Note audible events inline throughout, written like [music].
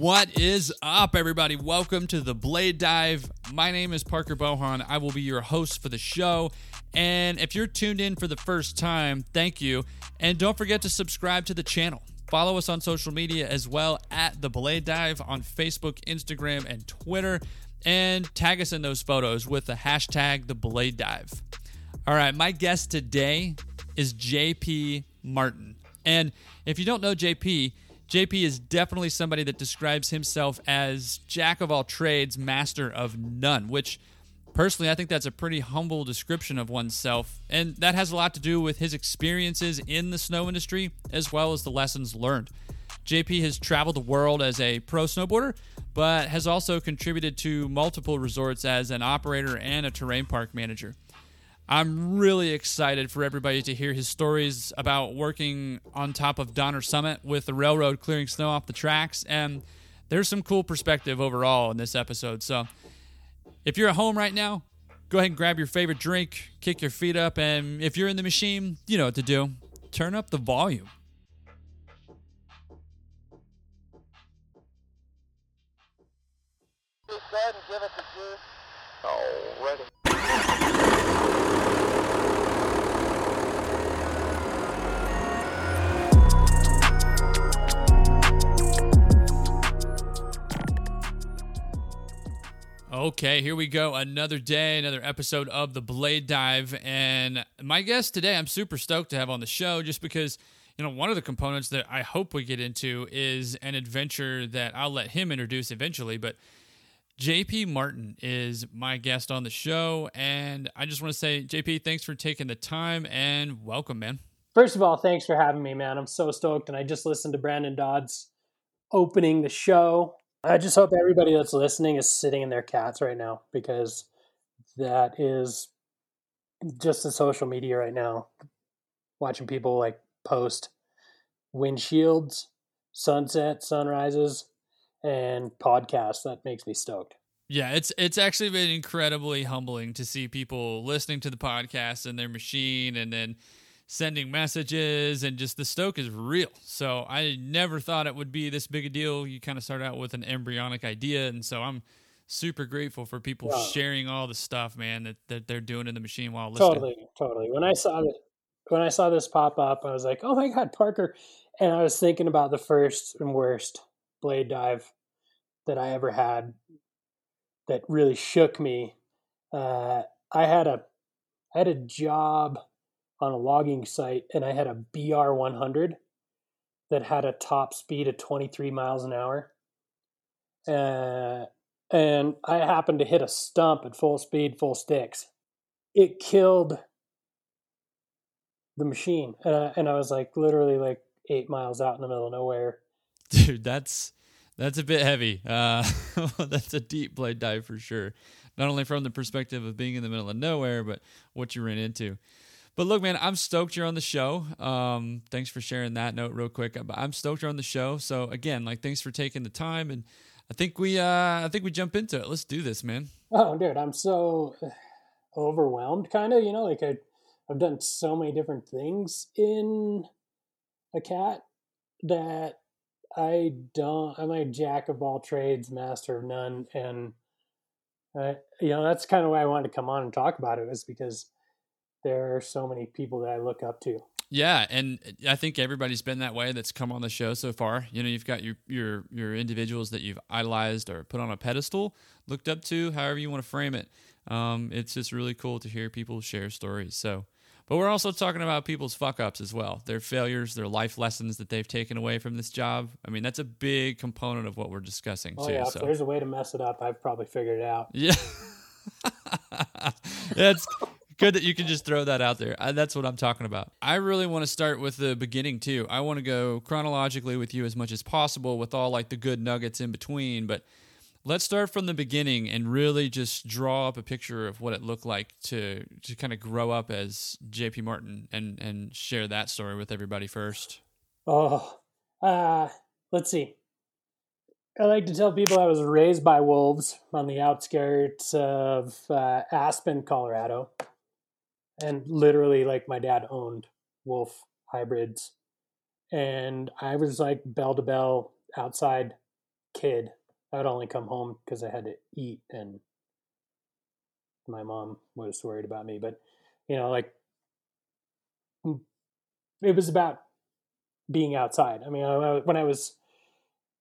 What is up, everybody? Welcome to the Blade Dive. My name is Parker Bohan. I will be your host for the show. And if you're tuned in for the first time, thank you. And don't forget to subscribe to the channel. Follow us on social media as well at the Blade Dive on Facebook, Instagram, and Twitter. And tag us in those photos with the hashtag the Blade Dive. All right, my guest today is JP Martin. And if you don't know JP, JP is definitely somebody that describes himself as jack of all trades, master of none, which personally I think that's a pretty humble description of oneself. And that has a lot to do with his experiences in the snow industry as well as the lessons learned. JP has traveled the world as a pro snowboarder, but has also contributed to multiple resorts as an operator and a terrain park manager. I'm really excited for everybody to hear his stories about working on top of Donner Summit with the railroad clearing snow off the tracks. And there's some cool perspective overall in this episode. So if you're at home right now, go ahead and grab your favorite drink, kick your feet up, and if you're in the machine, you know what to do. Turn up the volume. Go ahead and give it the juice. Already. Okay, here we go. Another day, another episode of the Blade Dive. And my guest today, I'm super stoked to have on the show just because, you know, one of the components that I hope we get into is an adventure that I'll let him introduce eventually. But JP Martin is my guest on the show. And I just want to say, JP, thanks for taking the time and welcome, man. First of all, thanks for having me, man. I'm so stoked. And I just listened to Brandon Dodds opening the show I just hope everybody that's listening is sitting in their cats right now because that is just the social media right now. Watching people like post windshields, sunset, sunrises, and podcasts. That makes me stoked. Yeah, it's it's actually been incredibly humbling to see people listening to the podcast in their machine and then sending messages and just the stoke is real. So I never thought it would be this big a deal. You kind of start out with an embryonic idea, and so I'm super grateful for people yeah. sharing all the stuff, man, that, that they're doing in the machine while listening. Totally, totally. When I saw it, when I saw this pop up, I was like, "Oh my god, Parker!" And I was thinking about the first and worst blade dive that I ever had that really shook me. Uh, I had a I had a job on a logging site and I had a BR 100 that had a top speed of 23 miles an hour. Uh, and I happened to hit a stump at full speed, full sticks. It killed the machine. And I, and I was like literally like eight miles out in the middle of nowhere. [laughs] Dude, that's that's a bit heavy. Uh, [laughs] that's a deep blade dive for sure. Not only from the perspective of being in the middle of nowhere, but what you ran into. But look, man, I'm stoked you're on the show. Um, thanks for sharing that note real quick. I'm stoked you're on the show. So again, like, thanks for taking the time, and I think we, uh, I think we jump into it. Let's do this, man. Oh, dude, I'm so overwhelmed, kind of. You know, like I, I've done so many different things in a cat that I don't. I'm a jack of all trades, master of none, and I, you know that's kind of why I wanted to come on and talk about it was because there are so many people that I look up to. Yeah, and I think everybody's been that way that's come on the show so far. You know, you've got your your your individuals that you've idolized or put on a pedestal, looked up to, however you want to frame it. Um, it's just really cool to hear people share stories. So, but we're also talking about people's fuck ups as well, their failures, their life lessons that they've taken away from this job. I mean, that's a big component of what we're discussing oh, too. Yeah, so. if there's a way to mess it up, I've probably figured it out. Yeah. [laughs] That's good that you can just throw that out there. I, that's what I'm talking about. I really want to start with the beginning too. I want to go chronologically with you as much as possible with all like the good nuggets in between, but let's start from the beginning and really just draw up a picture of what it looked like to to kind of grow up as JP Martin and and share that story with everybody first. Oh, uh, let's see. I like to tell people I was raised by wolves on the outskirts of uh, Aspen, Colorado and literally like my dad owned wolf hybrids and i was like bell to bell outside kid, I would only come home because I had to eat, and my mom was worried about me. But you know, like it was about being outside. I mean, I, when I was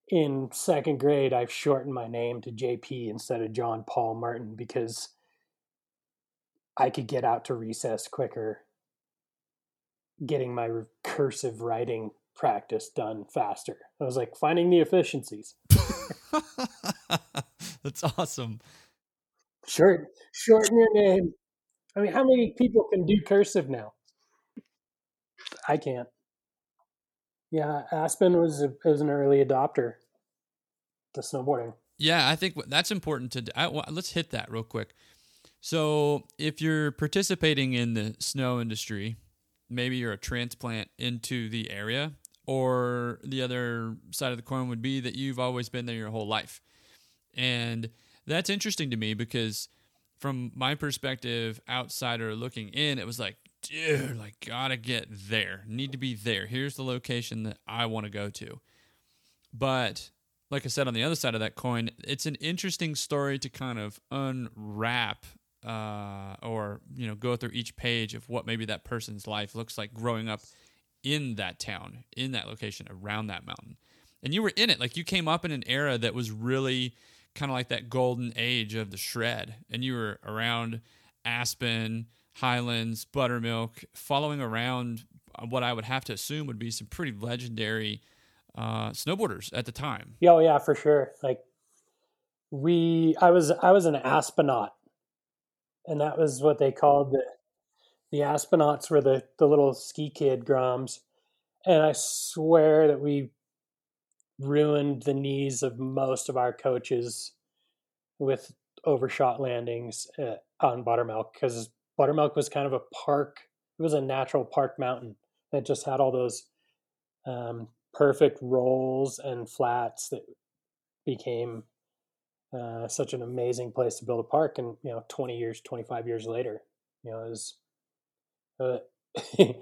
in second grade, I've shortened my name to JP instead of John Paul Martin because I could get out to recess quicker, getting my cursive writing practice done faster. I was like finding the efficiencies. [laughs] That's awesome. Short, shorten your name. I mean, how many people can do cursive now? I can't. Yeah, Aspen was a, was an early adopter to snowboarding. Yeah, I think that's important to. I, let's hit that real quick. So, if you're participating in the snow industry, maybe you're a transplant into the area, or the other side of the coin would be that you've always been there your whole life. And that's interesting to me because, from my perspective, outsider looking in, it was like, dude, like, gotta get there, need to be there. Here's the location that I want to go to. But like I said, on the other side of that coin, it's an interesting story to kind of unwrap uh, or you know go through each page of what maybe that person's life looks like growing up in that town, in that location, around that mountain. And you were in it, like you came up in an era that was really kind of like that golden age of the shred, and you were around Aspen, Highlands, Buttermilk, following around what I would have to assume would be some pretty legendary uh, snowboarders at the time. Yeah, oh, yeah, for sure. Like we, I was, I was an Aspenaut, and that was what they called the the Aspenauts were the the little ski kid groms, and I swear that we ruined the knees of most of our coaches with overshot landings uh, on buttermilk because buttermilk was kind of a park. It was a natural park mountain that just had all those um, perfect rolls and flats that became uh, such an amazing place to build a park. And you know, twenty years, twenty five years later, you know, it was uh, [laughs] it,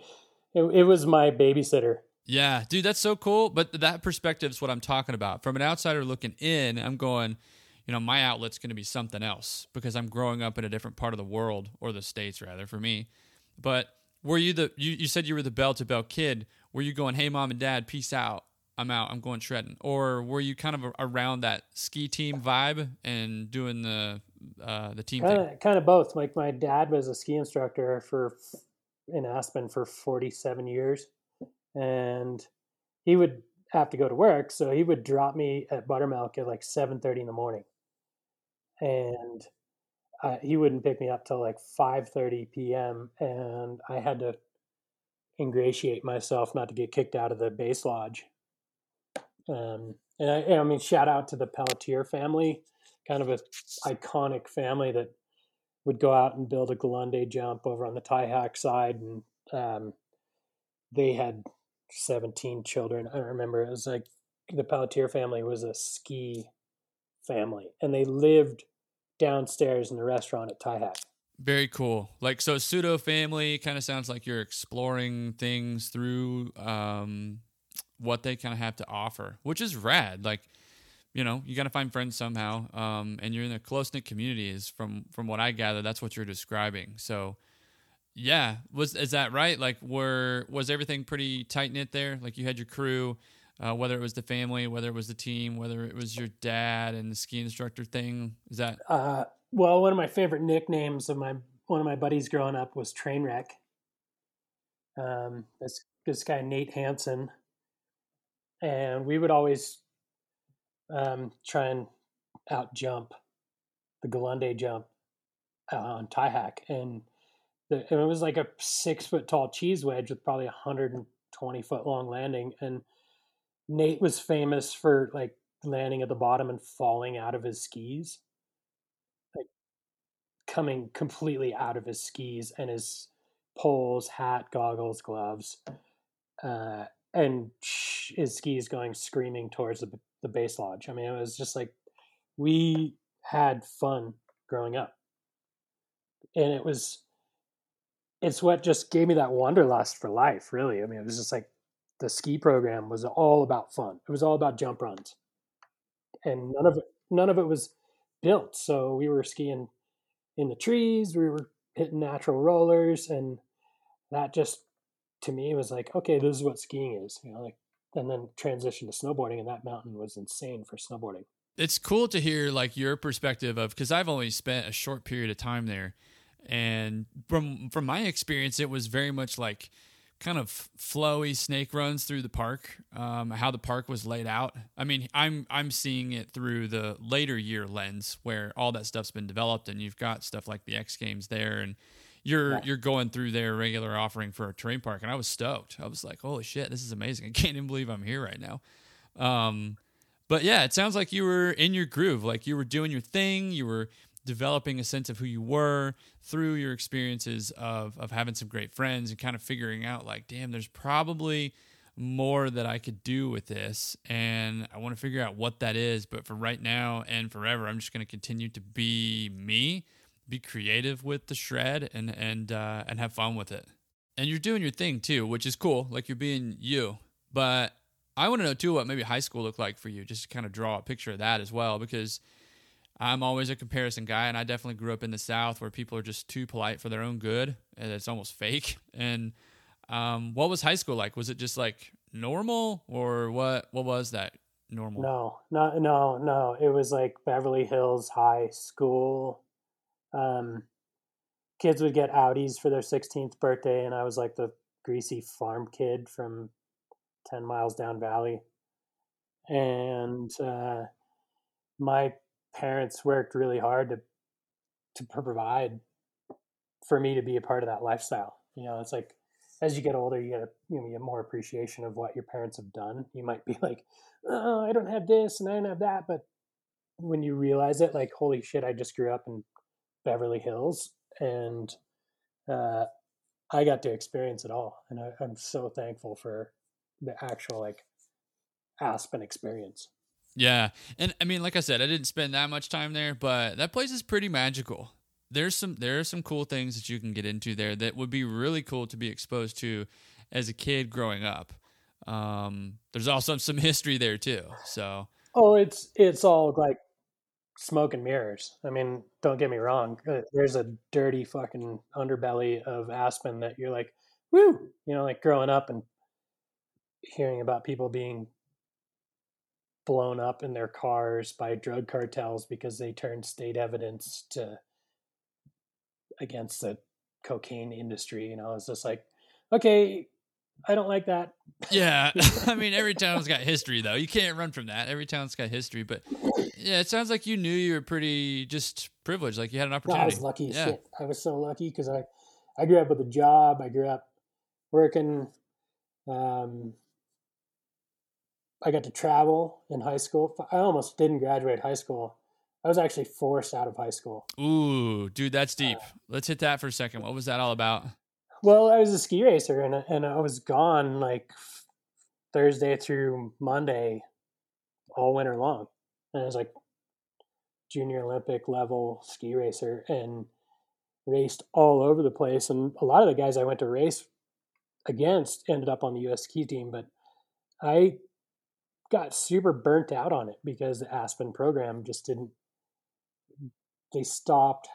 it was my babysitter. Yeah, dude, that's so cool. But that perspective is what I'm talking about. From an outsider looking in, I'm going, you know, my outlet's going to be something else because I'm growing up in a different part of the world or the states rather for me. But were you the you, you said you were the bell to bell kid? Were you going, hey mom and dad, peace out, I'm out, I'm going shredding, or were you kind of around that ski team vibe and doing the uh, the team kind thing? Of, kind of both. Like my dad was a ski instructor for in Aspen for 47 years, and he would have to go to work, so he would drop me at Buttermilk at like 7:30 in the morning, and uh, he wouldn't pick me up till like 5:30 p.m. and I had to ingratiate myself not to get kicked out of the base lodge. Um, and I, I mean, shout out to the Pelletier family, kind of a iconic family that would go out and build a gelande jump over on the Tiehack side, and um, they had 17 children. I remember it was like the Pelletier family was a ski family, and they lived downstairs in the restaurant at Tiehack. Very cool. Like so, pseudo family kind of sounds like you're exploring things through um, what they kind of have to offer, which is rad. Like, you know, you got to find friends somehow, um, and you're in a close knit community. Is from from what I gather, that's what you're describing. So, yeah, was is that right? Like, were was everything pretty tight knit there? Like, you had your crew uh, whether it was the family, whether it was the team, whether it was your dad and the ski instructor thing. Is that? Uh, well, one of my favorite nicknames of my one of my buddies growing up was Trainwreck. Um, this this guy Nate Hansen, and we would always um, try and out jump the gelande jump uh, on Tiehack, and, the, and it was like a six foot tall cheese wedge with probably a hundred and twenty foot long landing, and Nate was famous for like landing at the bottom and falling out of his skis, like coming completely out of his skis and his poles, hat, goggles, gloves, uh, and his skis going screaming towards the, the base lodge. I mean, it was just like we had fun growing up, and it was it's what just gave me that wanderlust for life. Really, I mean, it was just like the ski program was all about fun. It was all about jump runs. and none of it none of it was built. So we were skiing in the trees, we were hitting natural rollers, and that just to me it was like, okay, this is what skiing is, you know, like and then transition to snowboarding and that mountain was insane for snowboarding. It's cool to hear like your perspective of because I've only spent a short period of time there and from from my experience it was very much like kind of flowy snake runs through the park um, how the park was laid out i mean i'm i'm seeing it through the later year lens where all that stuff's been developed and you've got stuff like the x games there and you're yeah. you're going through their regular offering for a terrain park and i was stoked. I was like holy shit this is amazing. I [laughs] can't even believe i'm here right now. Um, but yeah it sounds like you were in your groove like you were doing your thing you were developing a sense of who you were through your experiences of of having some great friends and kind of figuring out like damn there's probably more that I could do with this and I want to figure out what that is but for right now and forever I'm just going to continue to be me be creative with the shred and and uh, and have fun with it and you're doing your thing too which is cool like you're being you but I want to know too what maybe high school looked like for you just to kind of draw a picture of that as well because I'm always a comparison guy, and I definitely grew up in the South where people are just too polite for their own good, and it's almost fake. [laughs] And um, what was high school like? Was it just like normal, or what? What was that normal? No, no, no, no. It was like Beverly Hills High School. Um, kids would get Audis for their 16th birthday, and I was like the greasy farm kid from 10 miles down valley. And uh, my parents worked really hard to to provide for me to be a part of that lifestyle. You know, it's like as you get older, you get a, you, know, you get more appreciation of what your parents have done. You might be like, "Oh, I don't have this and I don't have that," but when you realize it, like, holy shit, I just grew up in Beverly Hills and uh, I got to experience it all, and I, I'm so thankful for the actual like Aspen experience. Yeah. And I mean, like I said, I didn't spend that much time there, but that place is pretty magical. There's some there are some cool things that you can get into there that would be really cool to be exposed to as a kid growing up. Um, there's also some history there too. So Oh, it's it's all like smoke and mirrors. I mean, don't get me wrong. Uh, there's a dirty fucking underbelly of Aspen that you're like, woo, you know, like growing up and hearing about people being blown up in their cars by drug cartels because they turned state evidence to against the cocaine industry. You know, it's just like, okay, I don't like that. Yeah. [laughs] [laughs] I mean, every town's got history, though. You can't run from that. Every town's got history. But yeah, it sounds like you knew you were pretty just privileged. Like you had an opportunity. I was lucky yeah. shit. I was so lucky because I, I grew up with a job. I grew up working. Um, I got to travel in high school. I almost didn't graduate high school. I was actually forced out of high school. Ooh, dude, that's deep. Uh, Let's hit that for a second. What was that all about? Well, I was a ski racer and and I was gone like Thursday through Monday all winter long. And I was like junior Olympic level ski racer and raced all over the place and a lot of the guys I went to race against ended up on the US ski team, but I got super burnt out on it because the Aspen program just didn't they stopped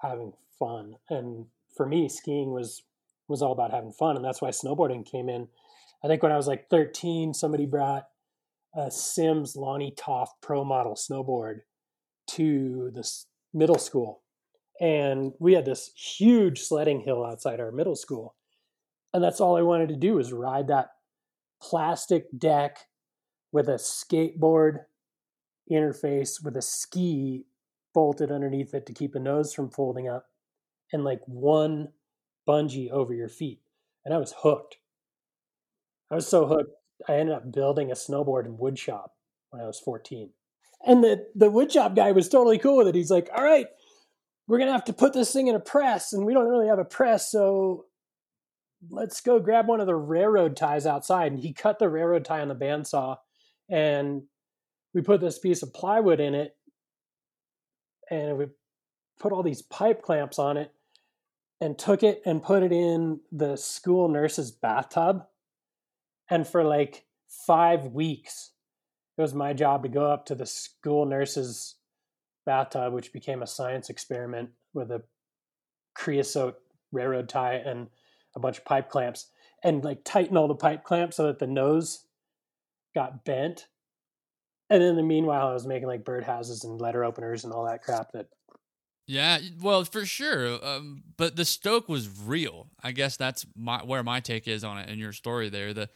having fun and for me skiing was was all about having fun and that's why snowboarding came in. I think when i was like 13 somebody brought a sims Lonnie Toft pro model snowboard to the middle school and we had this huge sledding hill outside our middle school and that's all i wanted to do was ride that plastic deck with a skateboard interface with a ski bolted underneath it to keep the nose from folding up and like one bungee over your feet. And I was hooked. I was so hooked, I ended up building a snowboard in woodshop when I was 14. And the, the woodshop guy was totally cool with it. He's like, all right, we're going to have to put this thing in a press. And we don't really have a press. So let's go grab one of the railroad ties outside. And he cut the railroad tie on the bandsaw and we put this piece of plywood in it and we put all these pipe clamps on it and took it and put it in the school nurse's bathtub and for like five weeks it was my job to go up to the school nurse's bathtub, which became a science experiment with a creosote railroad tie and a bunch of pipe clamps, and like tighten all the pipe clamps so that the nose got bent. And in the meanwhile, I was making like birdhouses and letter openers and all that crap that Yeah, well, for sure. Um, but the stoke was real. I guess that's my where my take is on it in your story there. The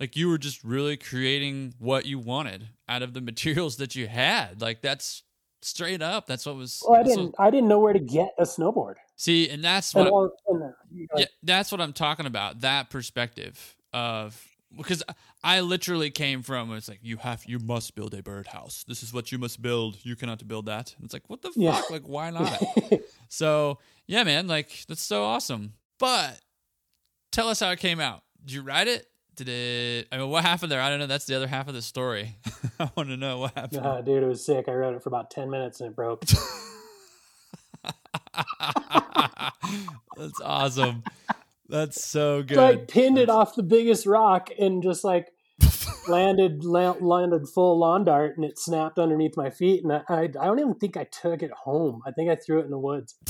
like you were just really creating what you wanted out of the [laughs] materials that you had. Like that's straight up. That's what was. well, I didn't what- I didn't know where to get a snowboard. see, and that's And what. and, uh, like, yeah, that's what I'm talking about. That perspective of because I literally came from it's like you have you must build a birdhouse. This is what you must build. You cannot build that. And it's like what the fuck? Like why not? [laughs] So yeah, man, like that's so awesome. But tell us how it came out. Did you write it? Did it? I mean, what happened there? I don't know. That's the other half of the story. [laughs] I want to know what happened. Dude, it was sick. I wrote it for about ten minutes and it broke. [laughs] that's awesome. That's so good. I pinned it off the biggest rock and just like [laughs] landed la- landed full lawn dart and it snapped underneath my feet and I, I I don't even think I took it home. I think I threw it in the woods. [laughs]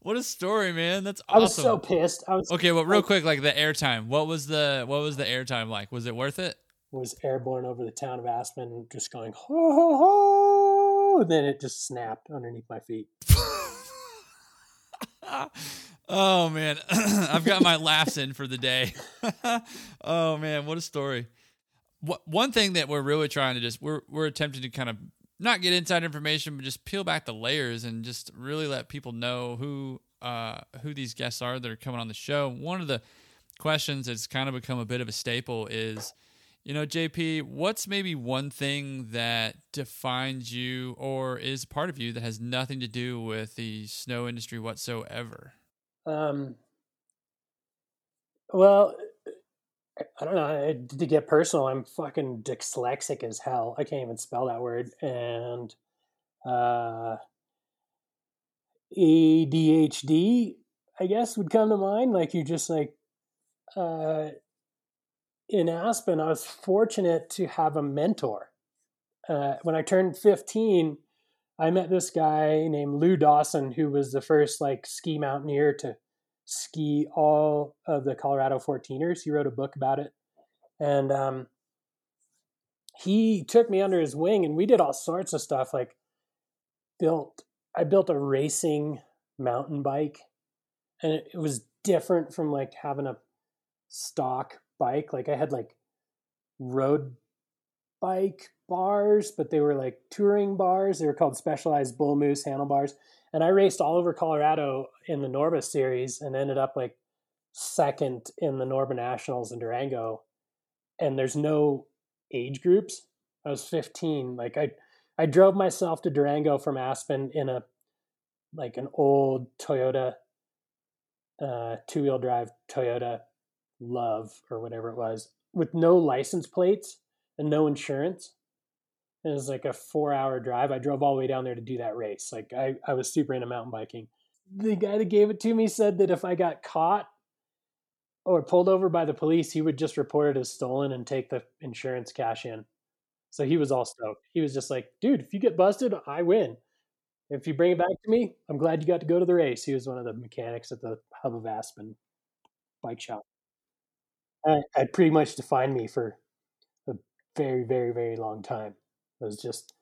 what a story, man. That's I was awesome. so pissed. I was okay, well, real like- quick, like the airtime. What was the what was the airtime like? Was it worth it? was airborne over the town of Aspen, just going ho ho ho. And then it just snapped underneath my feet. [laughs] oh man, [clears throat] I've got my laughs in for the day. [laughs] oh man, what a story. What one thing that we're really trying to just we're we're attempting to kind of not get inside information, but just peel back the layers and just really let people know who uh who these guests are that are coming on the show. One of the questions that's kind of become a bit of a staple is you know, JP, what's maybe one thing that defines you or is part of you that has nothing to do with the snow industry whatsoever? Um, well, I don't know. To get personal, I'm fucking dyslexic as hell. I can't even spell that word. And uh, ADHD, I guess, would come to mind. Like you just like uh, in Aspen, I was fortunate to have a mentor. Uh, when I turned 15, I met this guy named Lou Dawson, who was the first like ski mountaineer to ski all of the Colorado 14ers. He wrote a book about it. And um, he took me under his wing and we did all sorts of stuff like built I built a racing mountain bike and it, it was different from like having a stock bike. Like I had like road bike bars, but they were like touring bars. They were called Specialized Bull Moose handlebars. And I raced all over Colorado in the Norba series and ended up like second in the Norba Nationals in Durango. And there's no age groups. I was 15. Like I, I drove myself to Durango from Aspen in a, like an old Toyota, uh, two wheel drive Toyota Love or whatever it was with no license plates and no insurance. It was like a four hour drive. I drove all the way down there to do that race. Like I, I was super into mountain biking. The guy that gave it to me said that if I got caught or pulled over by the police, he would just report it as stolen and take the insurance cash in. So he was all stoked. He was just like, dude, if you get busted, I win. If you bring it back to me, I'm glad you got to go to the race. He was one of the mechanics at the Hub of Aspen bike shop. Uh, I, I pretty much defined me for a very, very, very long time. It was just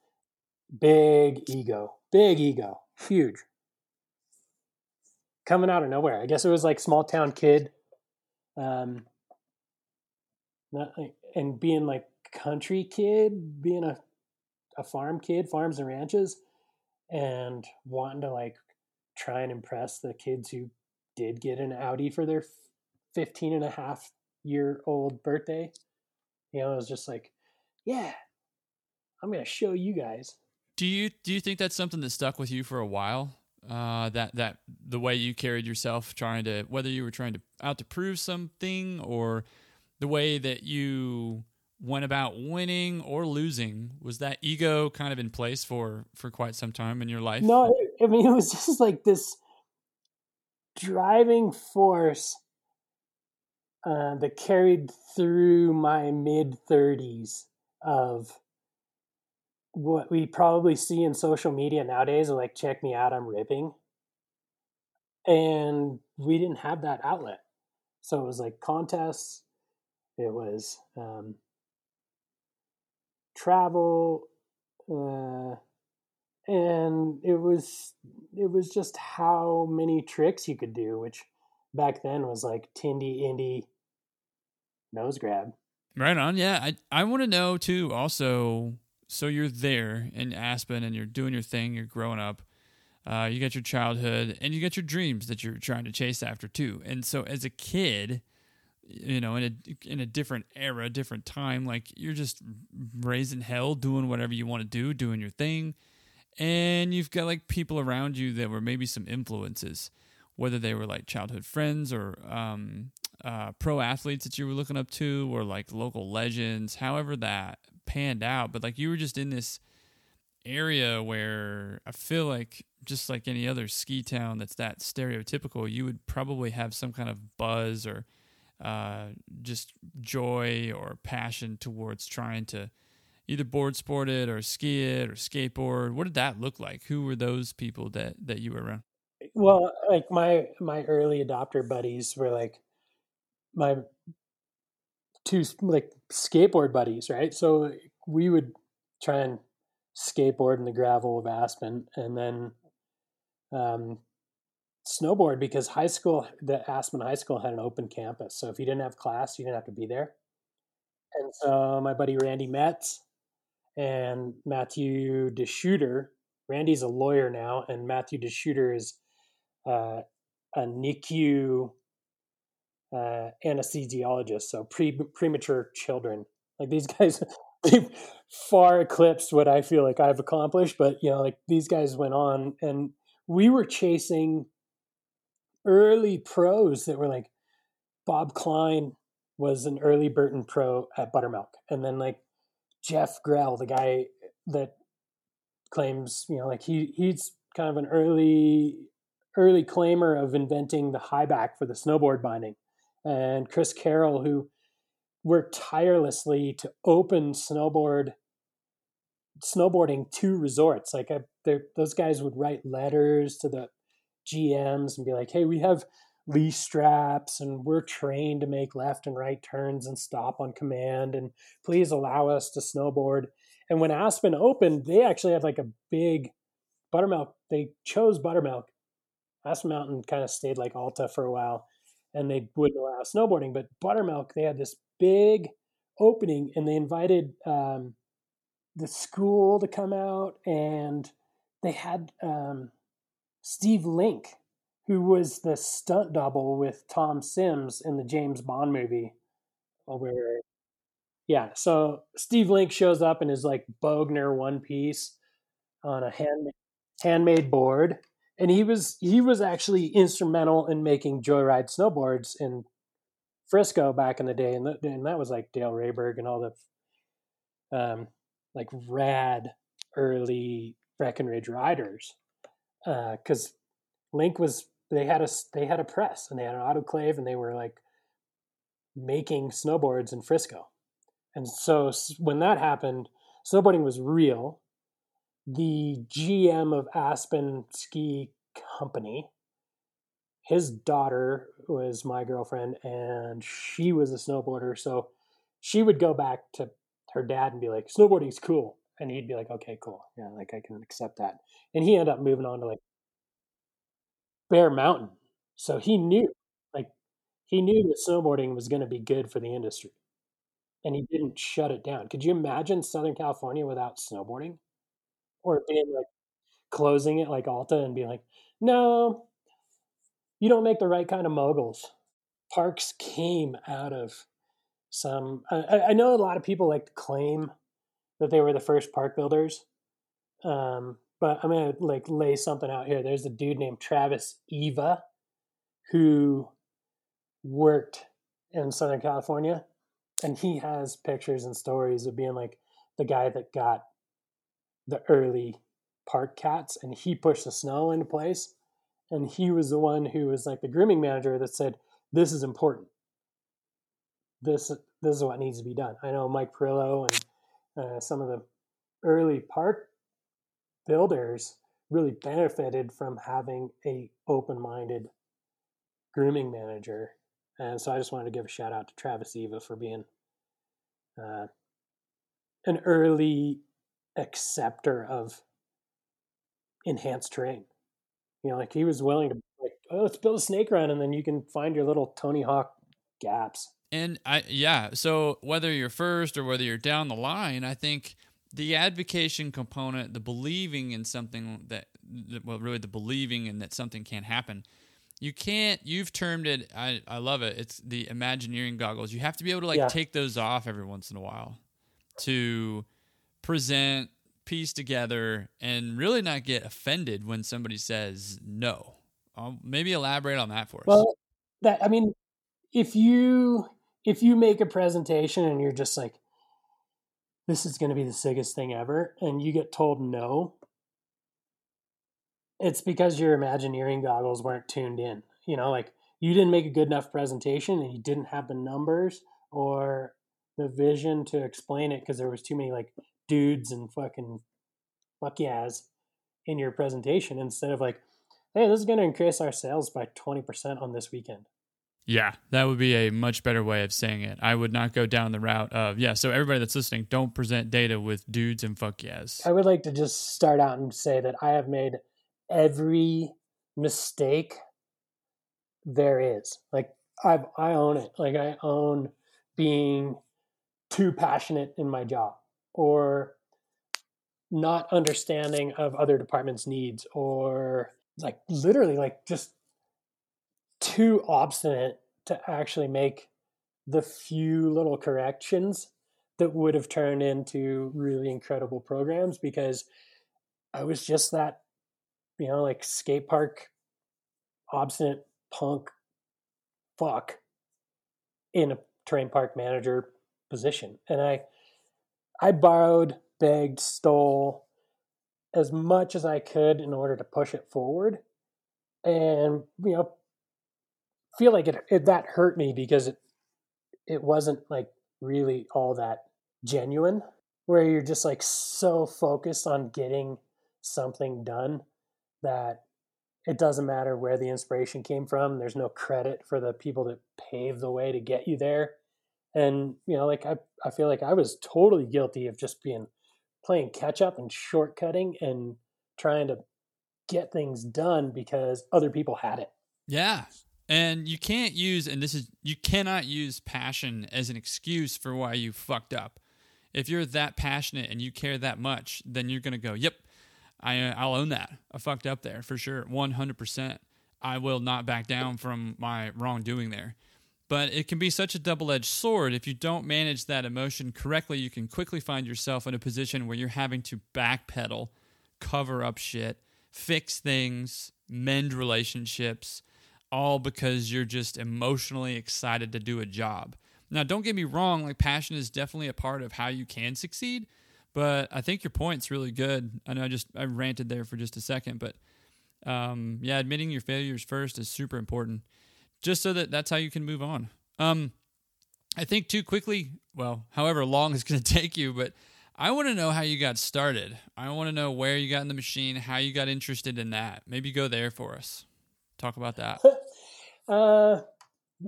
big ego, big ego, huge. Coming out of nowhere. I guess it was like small town kid. Um, not and being like country kid, being a, a farm kid, farms and ranches, and wanting to like try and impress the kids who did get an Audi for their 15 and a half year old birthday. You know, it was just like, yeah, I'm going to show you guys. Do you do you think that's something that stuck with you for a while? Uh, that that the way you carried yourself, trying to whether you were trying to out to prove something or the way that you went about winning or losing, was that ego kind of in place for for quite some time in your life? No, I mean, [laughs] it was just like this driving force uh, that carried through my mid 30s of what we probably see in social media nowadays like check me out i'm ripping and we didn't have that outlet so it was like contests it was um, travel uh, and it was it was just how many tricks you could do which back then was like tindy indy nose grab Right on. Yeah. I, I want to know too, also, so you're there in Aspen and you're doing your thing, you're growing up. Uh, you got your childhood and you got your dreams that you're trying to chase after too. And so as a kid, you know, in a in a different era, different time, like you're just raising hell, doing whatever you want to do, doing your thing. And you've got like people around you that were maybe some influences, whether they were like childhood friends or um, uh, pro athletes that you were looking up to or like local legends, however that panned out. But like you were just in this area where I feel like just like any other ski town that's that stereotypical, you would probably have some kind of buzz or uh, just joy or passion towards trying to either board sport it or ski it or skateboard. What did that look like? Who were those people that that you were around? Well, like my my early adopter buddies were like my two like skateboard buddies, right? So we would try and skateboard in the gravel of Aspen, and then um, snowboard because high school, the Aspen High School had an open campus. So if you didn't have class, you didn't have to be there. And so my buddy Randy Metz and Matthew DeShooter, Randy's a lawyer now, and Matthew DeShooter is uh, a NICU uh, anesthesiologist, so pre premature children. Like these [laughs] guys, far eclipsed what I feel like I've accomplished. But you know, like these guys went on, and we were chasing early pros that were like Bob Klein was an early Burton pro at Buttermilk, and then like Jeff Grell, the guy that claims you know like he he's kind of an early early claimer of inventing the high back for the snowboard binding and Chris Carroll, who worked tirelessly to open snowboard snowboarding to resorts. Like I, those guys would write letters to the GMs and be like, "Hey, we have lee straps and we're trained to make left and right turns and stop on command and please allow us to snowboard." And when Aspen opened, they actually had like a big buttermilk. They chose buttermilk. Aspen Mountain kind of stayed like Alta for a while and they wouldn't allow snowboarding. But Buttermilk, they had this big opening and they invited um, the school to come out and they had um, Steve Link, who was the stunt double with Tom Sims in the James Bond movie. Where, yeah, so Steve Link shows up in his like Bogner one piece on a hand, handmade board and he was he was actually instrumental in making joyride snowboards in Frisco back in the day, and, the, and that was like Dale Rehberg and all the um, like rad early Breckenridge riders, because uh, Link was they had a they had a press and they had an autoclave and they were like making snowboards in Frisco, and so when that happened, snowboarding was real the GM of Aspen Ski Company. His daughter was my girlfriend, and she was a snowboarder. So she would go back to her dad and be like, "Snowboarding's cool," and he'd be like, "Okay, cool, yeah, like I can accept that." And he ended up moving on to like Bear Mountain, so he knew, like, he knew that snowboarding was going to be good for the industry, and he didn't shut it down. Could you imagine Southern California without snowboarding? Or being like closing it like Alta and being like, no, you don't make the right kind of moguls. Parks came out of some. I, I know a lot of people like to claim that they were the first park builders, um, but I'm gonna like lay something out here. There's a dude named Travis Eva who worked in Southern California, and he has pictures and stories of being like the guy that got the early park cats and he pushed the snow into place and he was the one who was like the grooming manager that said this is important this this is what needs to be done. I know Mike Perillo and uh, some of the early park builders really benefited from having a open-minded grooming manager, and so I just wanted to give a shout out to Travis Eva for being uh, an early acceptor of enhanced terrain. You know, like he was willing to like, oh, let's build a snake run, and then you can find your little Tony Hawk gaps. And I yeah, so whether you're first or whether you're down the line, I think the advocation component, the believing in something that well, really the believing in that something can't happen. You can't. You've termed it. I I love it. It's the Imagineering goggles. You have to be able to like Yeah. take those off every once in a while to present, piece together, and really not get offended when somebody says no. Um, maybe elaborate on that for us. Well, that I mean, if you if you make a presentation and you're just like, this is going to be the sickest thing ever, and you get told no, it's because your Imagineering goggles weren't tuned in. You know, like you didn't make a good enough presentation and you didn't have the numbers or the vision to explain it because there was too many like dudes and fucking fuck yeahs in your presentation instead of like, hey, this is going to increase our sales by 20% on this weekend. Yeah, that would be a much better way of saying it. I would not go down the route of, yeah, so everybody that's listening, don't present data with dudes and fuck yes. I would like to just start out and say that I have made every mistake there is. Like I I own it. Like I own being too passionate in my job or not understanding of other departments' needs or like literally like just too obstinate to actually make the few little corrections that would have turned into really incredible programs because I was just that, you know, like skate park obstinate punk fuck in a terrain park manager position. And I I borrowed, begged, stole as much as I could in order to push it forward. And you know, feel like it, it that hurt me because it it wasn't like really all that genuine where you're just like so focused on getting something done that it doesn't matter where the inspiration came from there's no credit for the people that paved the way to get you there and you know like i, I feel like i was totally guilty of just being playing catch up and shortcutting and trying to get things done because other people had it Yeah. And you can't use, and this is, you cannot use passion as an excuse for why you fucked up. If you're that passionate and you care that much, then you're going to go, yep, I, uh, I'll own that. I fucked up there for sure. 100%. I will not back down from my wrongdoing there. But it can be such a double edged sword. If you don't manage that emotion correctly, you can quickly find yourself in a position where you're having to backpedal, cover up shit, fix things, mend relationships, all because you're just emotionally excited to do a job. Now, don't get me wrong, like passion is definitely a part of how you can succeed, but I think your point's really good. I know I just I ranted there for just a second, but um, yeah, admitting your failures first is super important, just so that that's how you can move on. Um, I think too quickly, well, however long it's [laughs] going to take you, but I want to know how you got started. I want to know where you got in the machine, how you got interested in that. Maybe go there for us. Talk about that. Uh,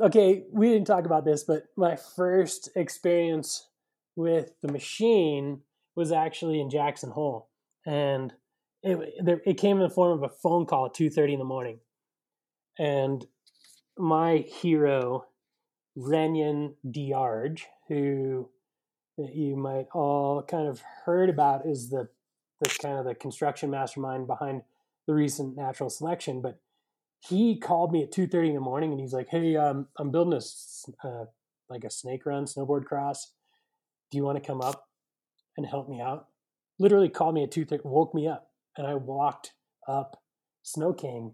okay, we didn't talk about this, but my first experience with the machine was actually in Jackson Hole, and it it came in the form of a phone call at two thirty in the morning, and my hero, Renyon Diarge, who you might all kind of heard about, is the the kind of the construction mastermind behind the recent natural selection, but he called me at 2.30 in the morning and he's like hey um, i'm building a uh, like a snake run snowboard cross. Do you want to come up and help me out? Literally called me at 2.30 woke me up and i walked up snow king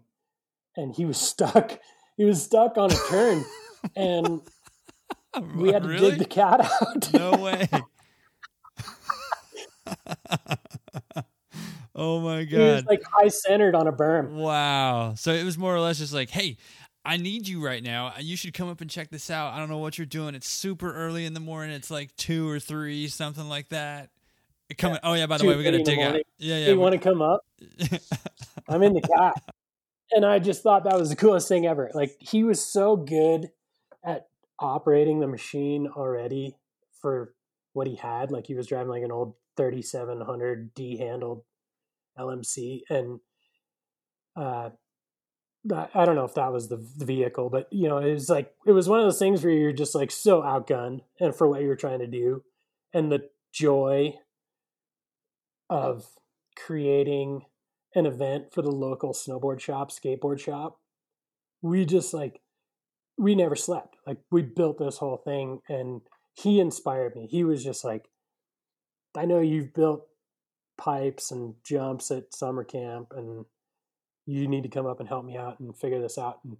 and he was [laughs] stuck he was stuck on a turn and [laughs] we had to really? dig the cat out no [laughs] way. [laughs] oh my god. he was like high centered on a berm wow. So it was more or less just like, hey, I need you right now. You should come up and check this out. I don't know what you're doing. It's super early in the morning. It's like two or three, something like that. Coming. Yeah. Oh yeah. By the way, we got to dig out. Yeah, yeah. You want to come up? I'm in the cat, and I just thought that was the coolest thing ever. Like he was so good at operating the machine already for what he had. Like he was driving like an old 3700 D handled LMC, and uh, I don't know if that was the, the vehicle, but you know, it was like it was one of those things where you're just like so outgunned and for what you're trying to do, and the joy of creating an event for the local snowboard shop, skateboard shop. We just like we never slept. Like we built this whole thing, and he inspired me. He was just like, I know you've built pipes and jumps at summer camp and you need to come up and help me out and figure this out and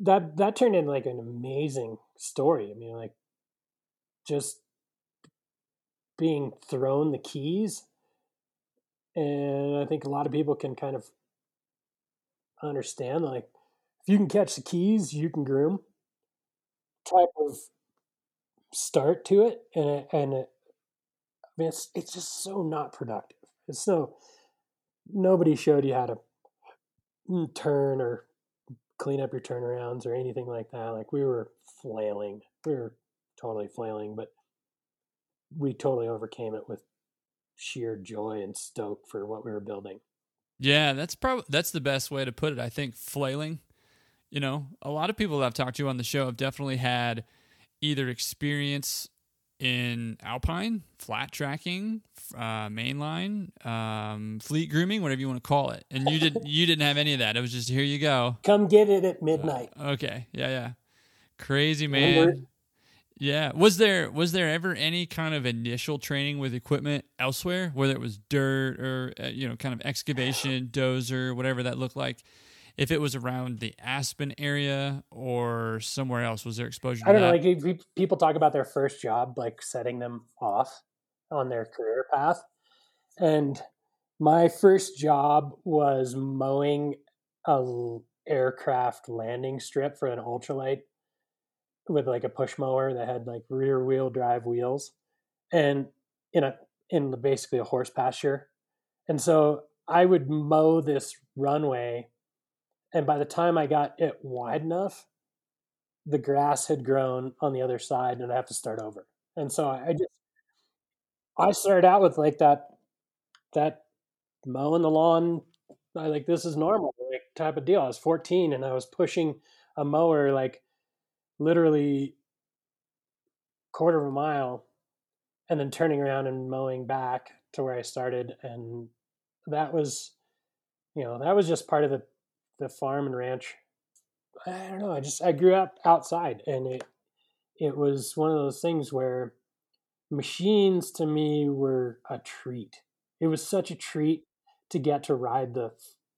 that that turned into like an amazing story i mean like just being thrown the keys and i think a lot of people can kind of understand like if you can catch the keys you can groom type of start to it and it, and it, I mean it's it's just so not productive it's so nobody showed you how to turn or clean up your turnarounds or anything like that. Like we were flailing. We were totally flailing, but we totally overcame it with sheer joy and stoke for what we were building. Yeah, that's probably that's the best way to put it. I think flailing. You know, a lot of people that I've talked to on the show have definitely had either experience in alpine, flat tracking, uh, mainline, um, fleet grooming, whatever you want to call it. And you didn't you didn't have any of that. It was just here you go. Come get it at midnight. Uh, okay, yeah, yeah, crazy man. Yeah, was there was there ever any kind of initial training with equipment elsewhere, whether it was dirt or uh, you know, kind of excavation, dozer, whatever that looked like? if it was around the Aspen area or somewhere else. Was there exposure? I don't that? know. Like people talk about their first job, like setting them off on their career path, and my first job was mowing a aircraft landing strip for an ultralight with like a push mower that had like rear wheel drive wheels and in a in basically a horse pasture and so i would mow this runway and by the time I got it wide enough, the grass had grown on the other side, and I have to start over. And so I just I started out with like that that mowing the lawn. I like this is normal like type of deal. I was 14 and I was pushing a mower like literally quarter of a mile and then turning around and mowing back to where I started and that was you know that was just part of the the farm and ranch. I don't know. I just I grew up outside, and it it was one of those things where machines to me were a treat. It was such a treat to get to ride the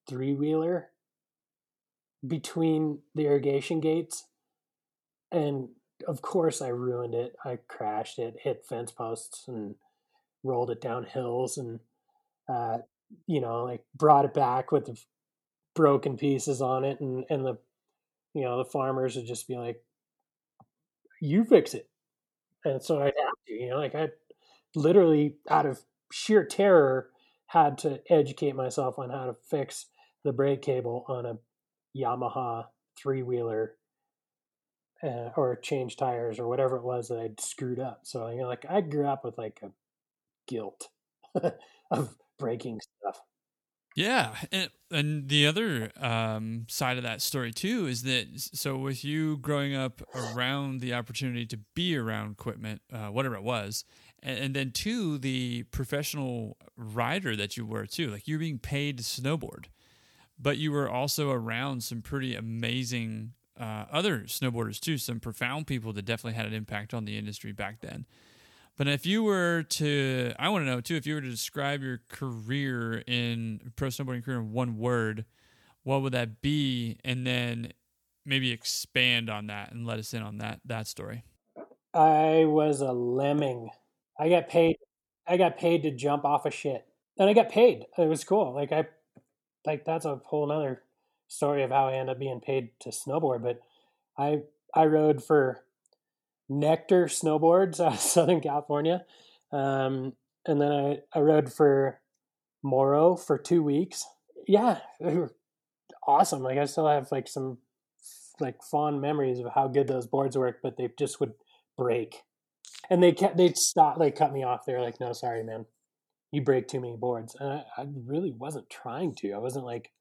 three wheeler between the irrigation gates, and of course I ruined it. I crashed it, hit fence posts, and rolled it down hills, and uh, you know, like brought it back with broken pieces on it and and the you know the farmers would just be like you fix it and so i'd have to you know like i literally out of sheer terror had to educate myself on how to fix the brake cable on a yamaha three wheeler uh, or change tires or whatever it was that i'd screwed up. So you know like i grew up with like a guilt [laughs] of breaking stuff. Yeah, and, and the other um, side of that story too is that so with you growing up around the opportunity to be around equipment, uh, whatever it was, and, and, then two the professional rider that you were too, like you're being paid to snowboard, but you were also around some pretty amazing uh, other snowboarders too, some profound people that definitely had an impact on the industry back then. But if you were to, I want to know too, if you were to describe your career in pro snowboarding career in one word, what would that be? And then maybe expand on that and let us in on that that story. I was a lemming. I got paid. I got paid to jump off of shit, and I got paid. It was cool. Like I, like that's a whole nother story of how I ended up being paid to snowboard, but I I rode for Nectar Snowboards out of [laughs] Southern California, um, and then I I rode for Moro for two weeks. Yeah, they were awesome. Like I still have like some like fond memories of how good those boards work, but they just would break. And they kept they stopped they cut me off. They were like, "No, sorry, man, you break too many boards." And I, I really wasn't trying to. I wasn't like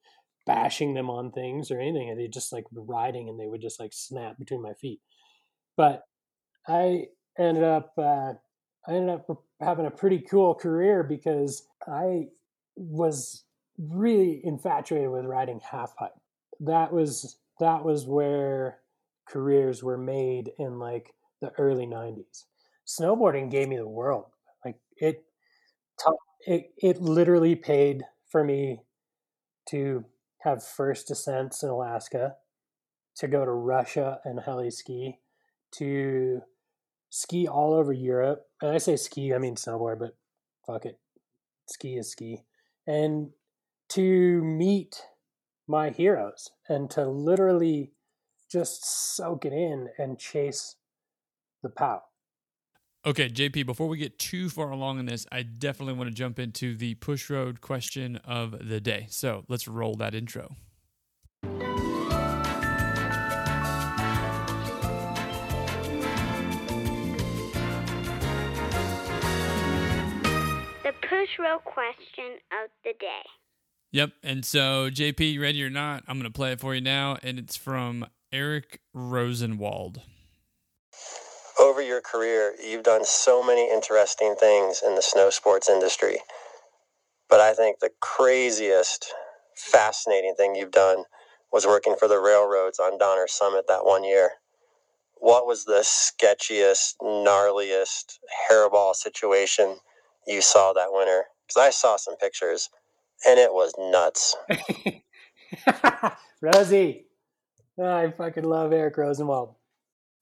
bashing them on things or anything. And They just like riding, and they would just like snap between my feet. But I ended up uh, I ended up having a pretty cool career because I was really infatuated with riding half pipe. That was that was where careers were made in like the early 90s. Snowboarding gave me the world. Like it it it literally paid for me to have first descents in Alaska, to go to Russia and heli ski, to ski all over Europe. And I say ski, I mean snowboard, but fuck it. Ski is ski. And to meet my heroes and to literally just soak it in and chase the pow. Okay, JP, before we get too far along in this, I definitely want to jump into the push road question of the day. So let's roll that intro. The push road question of the day. Yep. And so, JP, ready or not? I'm going to play it for you now. And it's from Eric Rosenwald. Over your career, you've done so many interesting things in the snow sports industry. But I think the craziest, fascinating thing you've done was working for the railroads on Donner Summit that one year. What was the sketchiest, gnarliest hairball situation you saw that winter? Because I saw some pictures and it was nuts. [laughs] Rosie. I fucking love Eric Rosenwald.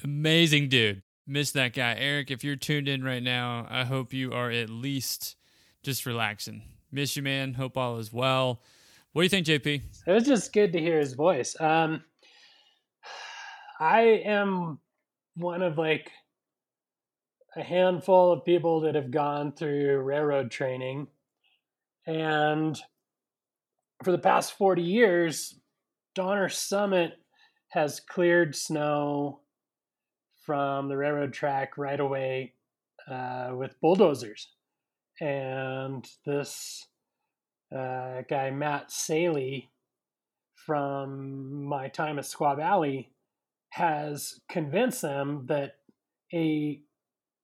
Amazing dude. Miss that guy. Eric, if you're tuned in right now, I hope you are at least just relaxing. Miss you, man. Hope all is well. What do you think, JP? It was just good to hear his voice. Um, I am one of like a handful of people that have gone through railroad training and for the past 40 years, Donner Summit has cleared snow from the railroad track right away uh, with bulldozers. And this uh, guy, Matt Saley, from my time at Squaw Valley, has convinced them that a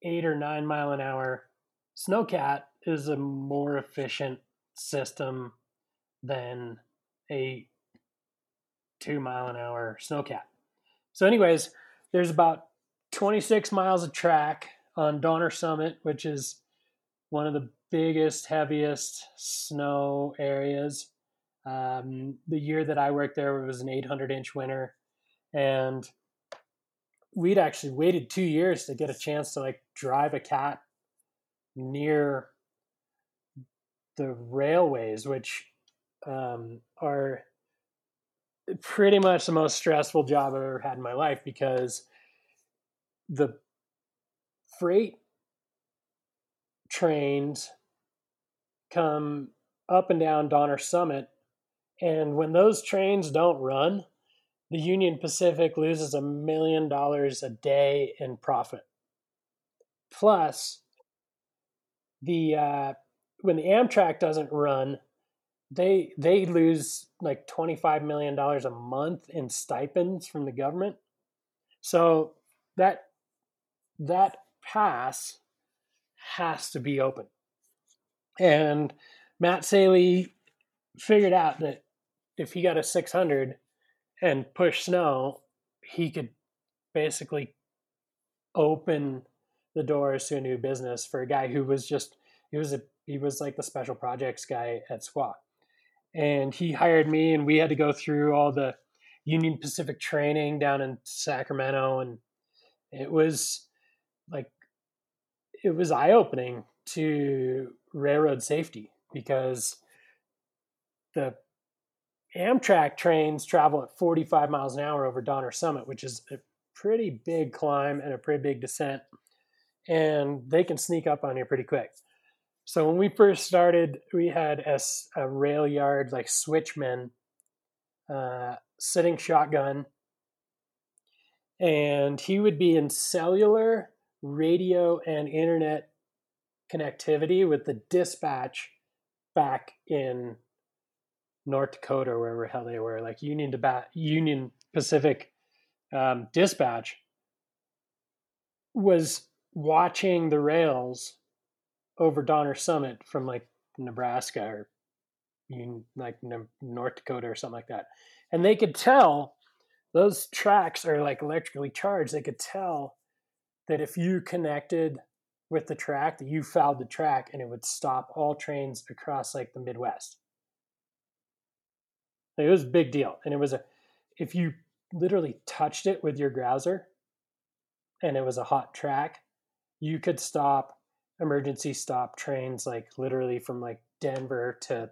eight or nine mile an hour snowcat is a more efficient system than a two mile an hour snowcat. So, anyways, there's about 26 miles of track on Donner Summit, which is one of the biggest, heaviest snow areas. Um, the year that I worked there, was an 800 inch winter, and we'd actually waited two years to get a chance to like drive a cat near the railways, which um, are pretty much the most stressful job I've ever had in my life because the freight trains come up and down Donner Summit. And when those trains don't run, the Union Pacific loses a million dollars a day in profit. Plus, the uh, when the Amtrak doesn't run, they they lose like twenty five million dollars a month in stipends from the government. So that that pass has to be open. And Matt Saley figured out that if he got a 600 and push snow, he could basically open the doors to a new business for a guy who was just he was a he was like the special projects guy at Squaw. And he hired me and we had to go through all the Union Pacific training down in Sacramento and it was like it was eye opening to railroad safety because the Amtrak trains travel at 45 miles an hour over Donner Summit, which is a pretty big climb and a pretty big descent. And they can sneak up on you pretty quick. So when we first started, we had a, a rail yard like switchman uh, sitting shotgun, and he would be in cellular, radio, and internet connectivity with the dispatch back in North Dakota or wherever hell they were, like Union to ba- Union Pacific um, dispatch was watching the rails over Donner Summit from like Nebraska or like North Dakota or something like that. And they could tell those tracks are like electrically charged. They could tell that if you connected with the track, that you fouled the track and it would stop all trains across like the Midwest. It was a big deal. And it was a, if you literally touched it with your grouser and it was a hot track, you could stop emergency stop trains like literally from like Denver to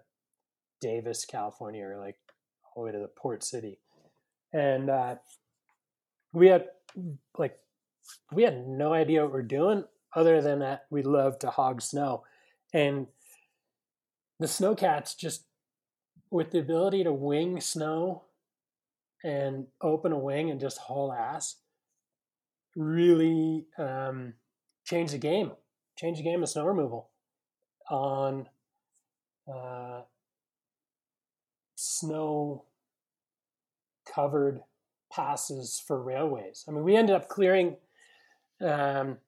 Davis, California, or like all the way to the port city. And uh, we had like we had no idea what we're doing other than that we love to hog snow. And the snowcats just with the ability to wing snow and open a wing and just haul ass really um, changed the game change the game of snow removal on uh, snow covered passes for railways. I mean, we ended up clearing. Um,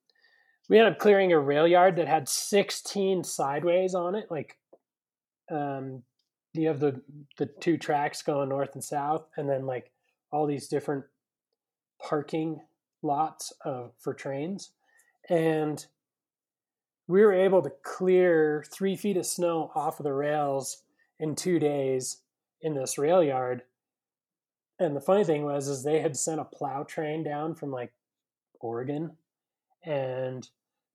we ended up clearing a rail yard that had 16 sideways on it. Like, um, you have the the two tracks going north and south, and then like all these different parking lots of for trains. And we were able to clear three feet of snow off of the rails in two days in this rail yard. And the funny thing was, is they had sent a plow train down from like Oregon, and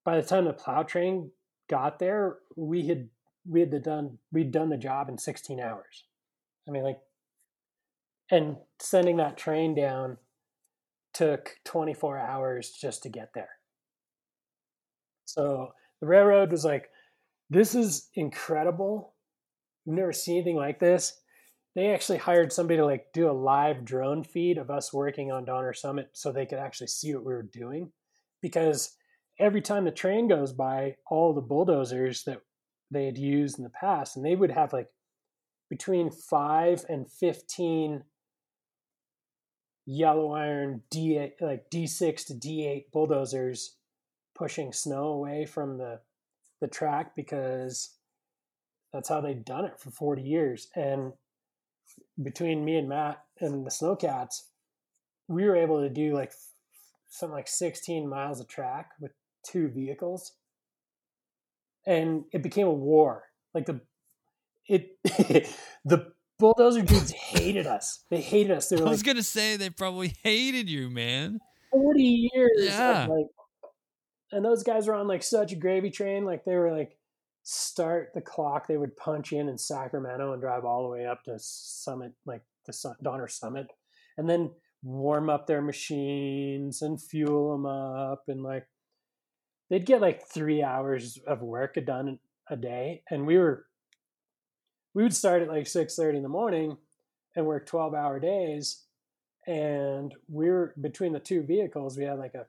by the time the plow train got there, we had we had done we'd done the job in 16 hours. I mean, like, and sending that train down took 24 hours just to get there. So the railroad was like, this is incredible. We've never seen anything like this. They actually hired somebody to like do a live drone feed of us working on Donner Summit so they could actually see what we were doing. Because every time the train goes by, all the bulldozers that they had used in the past, and they would have like between five and 15 yellow iron D like D6 to D8 bulldozers pushing snow away from the the track because that's how they'd done it for 40 years. And between me and Matt and the Snowcats, we were able to do like something like 16 miles of track with two vehicles. And it became a war. Like the it [laughs] the bulldozer dudes hated us. They hated us. They I was like gonna say they probably [laughs] hated you, man. 40 years Yeah. of like and those guys were on like such a gravy train like they were like start the clock they would punch in in sacramento and drive all the way up to summit like the Su- donner summit and then warm up their machines and fuel them up and like they'd get like three hours of work done a day and we were we would start at like 6.30 in the morning and work 12 hour days and we were between the two vehicles we had like a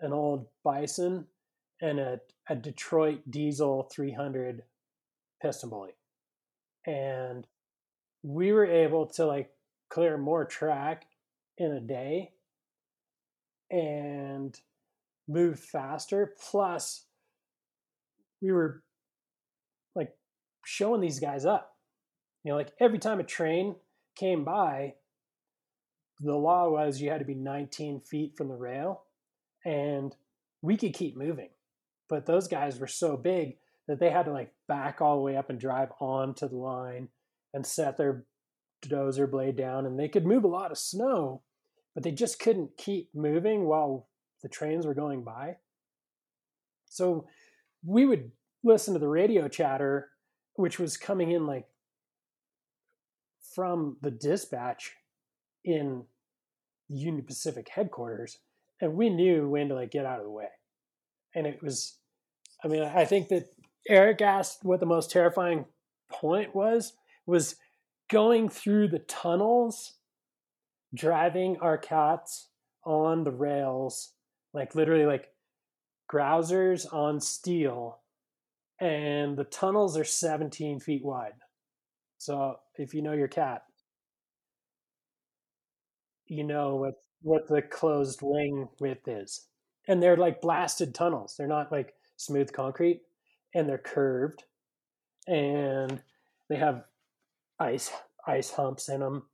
an old bison and a, a detroit diesel 300 PistenBully and we were able to like clear more track in a day and move faster. Plus we were like showing these guys up. You know like every time a train came by the law was you had to be 19 feet from the rail and we could keep moving. But those guys were so big that they had to like back all the way up and drive onto the line and set their dozer blade down and they could move a lot of snow but they just couldn't keep moving while the trains were going by so we would listen to the radio chatter which was coming in like from the dispatch in the Union Pacific headquarters, and we knew when to like get out of the way. And it was, I mean, I think that Eric asked what the most terrifying point was was going through the tunnels, driving our cats on the rails, like literally like grousers on steel, and the tunnels are 17 feet wide. So if you know your cat, you know what what the closed wing width is. And they're like blasted tunnels. They're not like smooth concrete and they're curved and they have ice ice humps in them.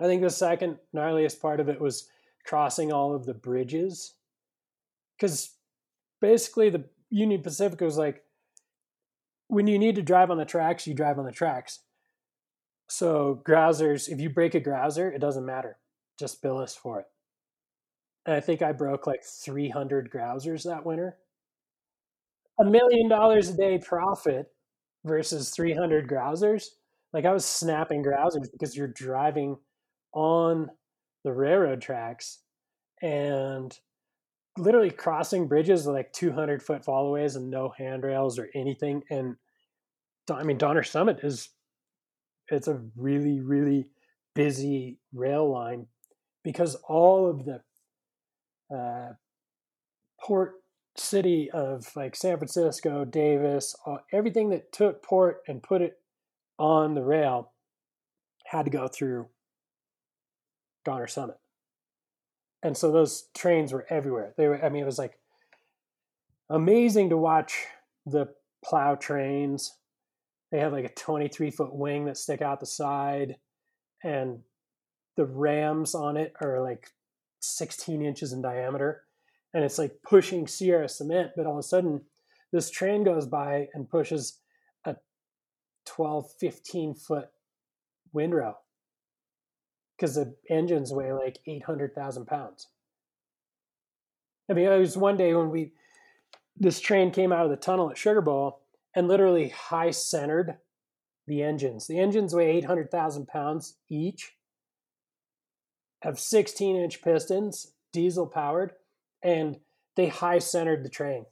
I think the second gnarliest part of it was crossing all of the bridges because basically the Union Pacific was like when you need to drive on the tracks, you drive on the tracks. So grousers, if you break a grouser, it doesn't matter. Just bill us for it. And I think I broke like 300 grousers that winter. A million dollars a day profit versus 300 grousers. Like I was snapping grousers because you're driving on the railroad tracks and literally crossing bridges like 200 foot followays and no handrails or anything. And I mean, Donner Summit is, it's a really, really busy rail line because all of the uh, port city of like San Francisco, Davis, uh, everything that took port and put it on the rail had to go through Donner Summit. And so those trains were everywhere. They were, I mean, it was like amazing to watch the plow trains. They have like a 23 foot wing that stick out the side, and the rams on it are like 16 inches in diameter. And it's like pushing Sierra cement, but all of a sudden, this train goes by and pushes a 12, 15 foot windrow because the engines weigh like 800,000 pounds. I mean, it was one day when we, this train came out of the tunnel at Sugar Bowl and literally high centered the engines. The engines weigh 800,000 pounds each, have 16 inch pistons, diesel powered, and they high centered the train.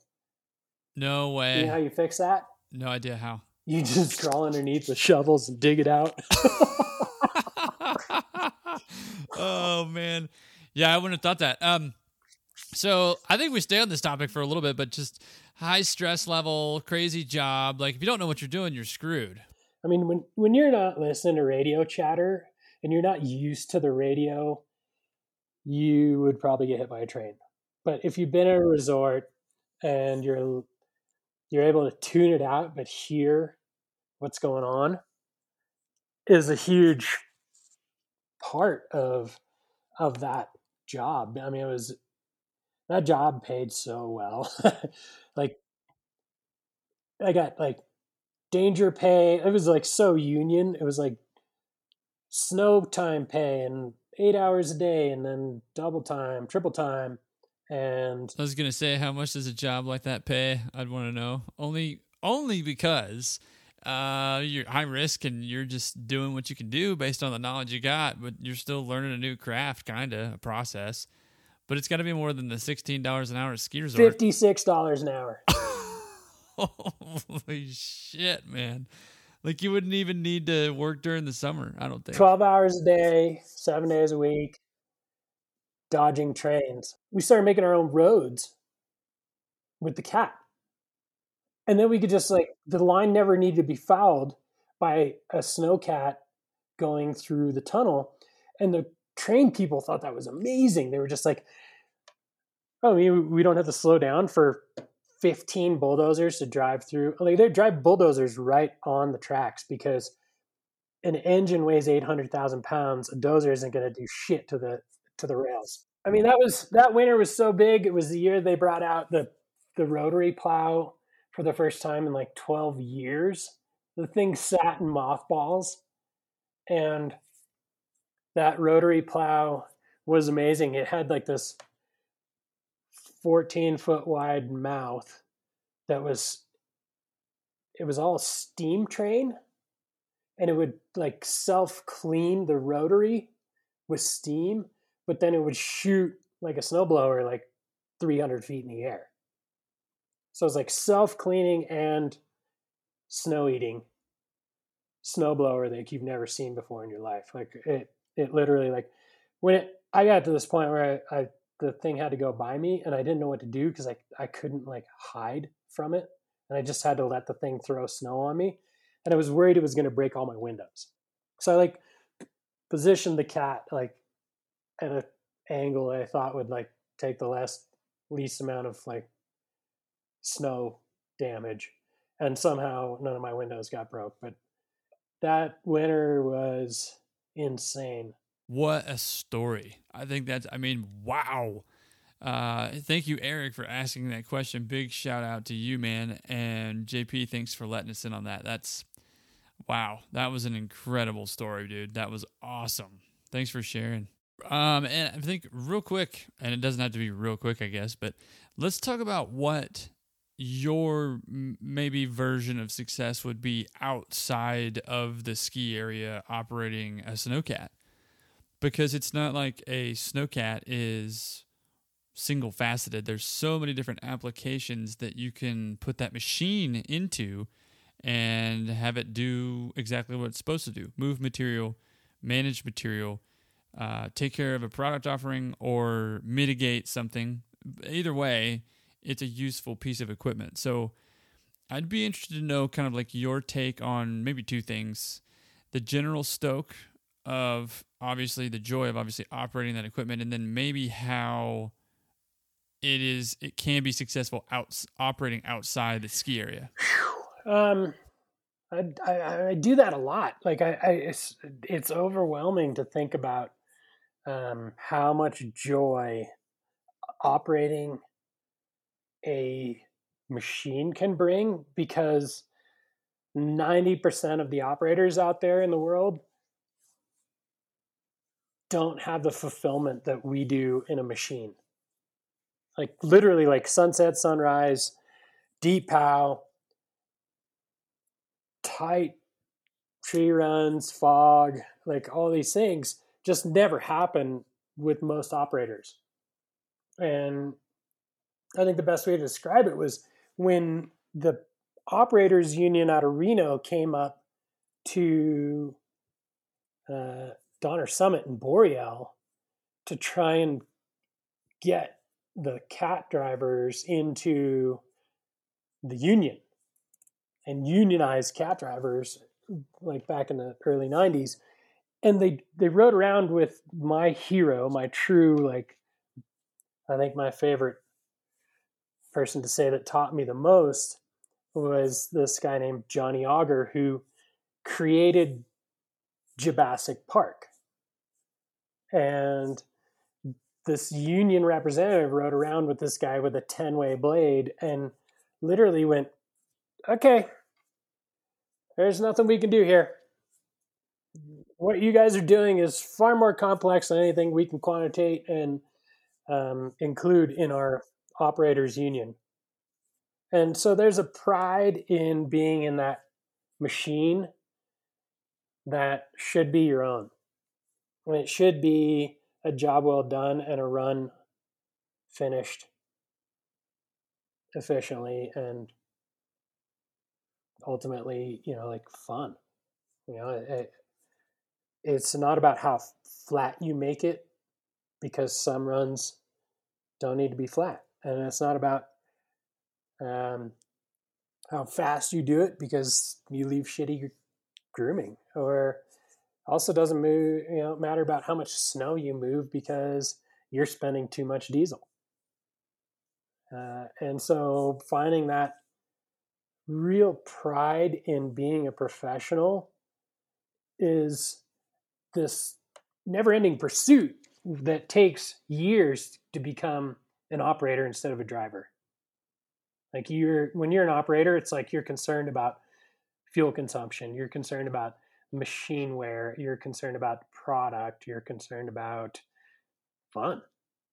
No way. You know how you fix that? No idea how. You just crawl underneath with shovels and dig it out. [laughs] oh man, yeah, I wouldn't have thought that. Um, so I think we stay on this topic for a little bit, but just high stress level, crazy job. Like if you don't know what you're doing, you're screwed. I mean, when when you're not listening to radio chatter and you're not used to the radio, you would probably get hit by a train. But if you've been at a resort and you're you're able to tune it out but hear what's going on is a huge part of of that job. I mean, it was that job paid so well. [laughs] like I got like danger pay. It was like so union. It was like snow time pay and eight hours a day and then double time, triple time. And I was gonna say, how much does a job like that pay? I'd want to know. Only, only because uh, you're high risk and you're just doing what you can do based on the knowledge you got, but you're still learning a new craft, kind of a process. But it's got to be more than the sixteen dollars an hour ski resort. Fifty six dollars an hour. [laughs] Holy shit, man! Like you wouldn't even need to work during the summer. I don't think. Twelve hours a day, seven days a week, dodging trains. We started making our own roads with the cat and then we could just like the line never needed to be fouled by a snowcat going through the tunnel. And the train people thought that was amazing. They were just like oh we don't have to slow down for 15 bulldozers to drive through. Like they drive bulldozers right on the tracks because an engine weighs 800,000 pounds a dozer isn't going to do shit to the to the rails. I mean that was that winter was so big. It was the year they brought out the the rotary plow for the first time in like 12 years. The thing sat in mothballs, and that rotary plow was amazing. It had like this 14 foot wide mouth that was, it was all steam train. and it would like self clean the rotary with steam, but then it would shoot like a snowblower like 300 feet in the air. So it's like self cleaning and snow eating snowblower that you've never seen before in your life. Like it, it literally like when it, I got to this point where I, I the thing had to go by me and I didn't know what to do because I, I couldn't like hide from it. And I just had to let the thing throw snow on me. And I was worried it was going to break all my windows. So I like positioned the cat like at an angle I thought would like take the last least amount of like snow damage. And somehow none of my windows got broke. But that winter was insane. What a story. I think that's, I mean, wow. Uh, thank you, Eric, for asking that question. Big shout out to you, man. And JP, thanks for letting us in on that. That's, wow. That was an incredible story, dude. That was awesome. Thanks for sharing. Um, and I think real quick, and it doesn't have to be real quick, I guess, but let's talk about what your maybe version of success would be outside of the ski area operating a snowcat. Because it's not like a snowcat is single faceted there's so many different applications that you can put that machine into and have it do exactly what it's supposed to do. Move material manage material uh, take care of a product offering or mitigate something. Either way it's a useful piece of equipment. So i'd be interested to know kind of like your take on maybe two things. The general stoke of obviously the joy of obviously operating that equipment and then maybe how it is it can be successful out operating outside the ski area. Um I, I, I do that a lot. Like i, I it's, it's overwhelming to think about um how much joy operating a machine can bring because 90% of the operators out there in the world don't have the fulfillment that we do in a machine. Like literally like sunset, sunrise, deep pow, tight tree runs, fog, like all these things just never happen with most operators. And I think the best way to describe it was when the operators union out of Reno came up to uh, Donner Summit in Boreal to try and get the cat drivers into the union and unionize cat drivers like back in the early 90s and they they rode around with my hero my true like i think my favorite person to say that taught me the most was this guy named johnny auger who created Jurassic Park. And this union representative rode around with this guy with a 10 way blade and literally went, okay, there's nothing we can do here. What you guys are doing is far more complex than anything we can quantitate and um, include in our operators union. And so there's a pride in being in that machine that should be your own. And it should be a job well done and a run finished efficiently and ultimately, you know, like fun. You know, it, it's not about how flat you make it because some runs don't need to be flat. And it's not about um, how fast you do it because you leave shitty grooming or also doesn't move you know matter about how much snow you move because you're spending too much diesel. Uh, and so finding that real pride in being a professional is this never ending pursuit that takes years to become an operator instead of a driver like you're when you're an operator it's like you're concerned about fuel consumption, you're concerned about machine wear, you're concerned about product, you're concerned about fun.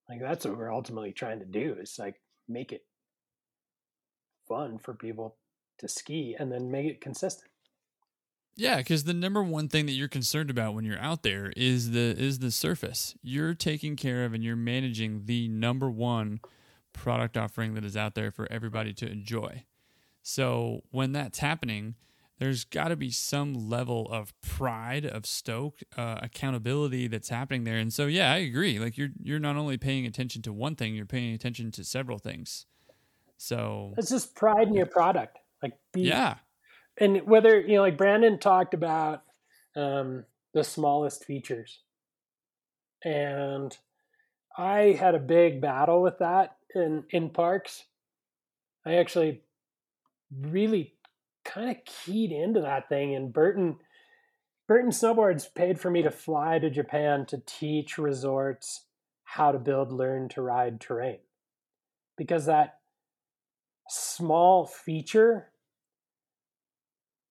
Like that's what we're ultimately trying to do is like make it fun for people to ski and then make it consistent. Yeah, because the number one thing that you're concerned about when you're out there is the is the surface. You're taking care of and you're managing the number one product offering that is out there for everybody to enjoy. So when that's happening, there's got to be some level of pride, of stoke, uh, accountability that's happening there. And so, yeah, I agree. Like you're you're not only paying attention to one thing, you're paying attention to several things. So It's just pride in your product. Like be yeah, and whether you know like brandon talked about um, the smallest features. And i had a big battle with that in in parks. I actually really kind of keyed into that thing and burton burton snowboards paid for me to fly to japan to teach resorts how to build learn to ride terrain. Because that small feature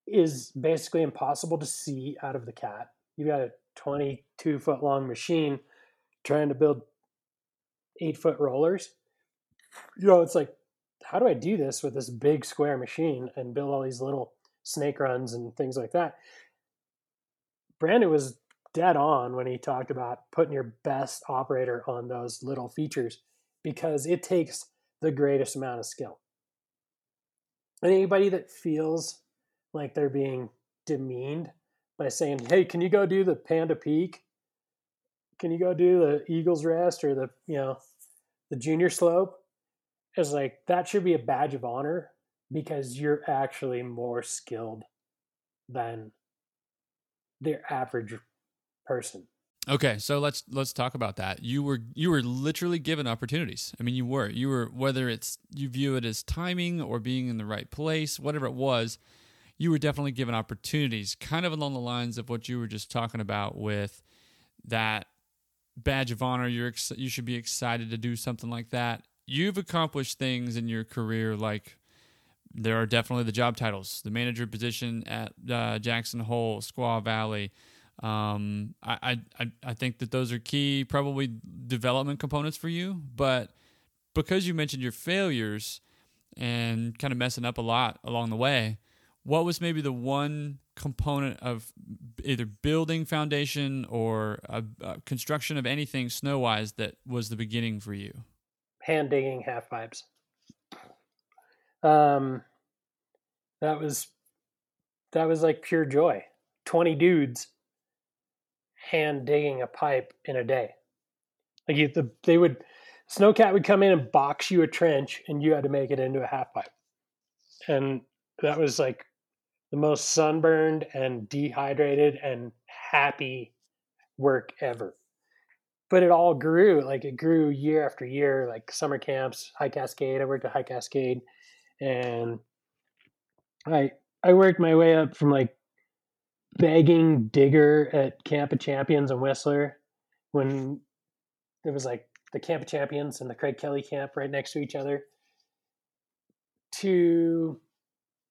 is basically impossible to see out of the cat. You've got a 22 foot long machine trying to build eight foot rollers. You know, it's like, how do I do this with this big square machine and build all these little snake runs and things like that? Brandon was dead on when he talked about putting your best operator on those little features because it takes the greatest amount of skill. And anybody that feels like they're being demeaned by saying, "Hey, can you go do the Panda Peak? Can you go do the Eagles Rest or the you know the Junior Slope?" It's like that should be a badge of honor because you're actually more skilled than the average person. Okay, so let's let's talk about that. You were you were literally given opportunities. I mean, you were you were whether it's you view it as timing or being in the right place, whatever it was, you were definitely given opportunities, kind of along the lines of what you were just talking about with that badge of honor. You're ex- you should be excited to do something like that. You've accomplished things in your career like there are definitely the job titles, the manager position at uh, Jackson Hole, Squaw Valley. Um, I, I I think that those are key, probably development components for you. But because you mentioned your failures and kind of messing up a lot along the way, what was maybe the one component of either building foundation or a, a construction of anything snow wise that was the beginning for you? Hand digging half pipes. Um, that was that was like pure joy. Twenty dudes hand digging a pipe in a day. Like you, the, they would snowcat would come in and box you a trench, and you had to make it into a half pipe. And that was like the most sunburned and dehydrated and happy work ever. But it all grew, like it grew year after year, like summer camps, High Cascade. I worked at High Cascade and I I worked my way up from like begging digger at Camp of Champions in Whistler when there was like the Camp of Champions and the Craig Kelly camp right next to each other to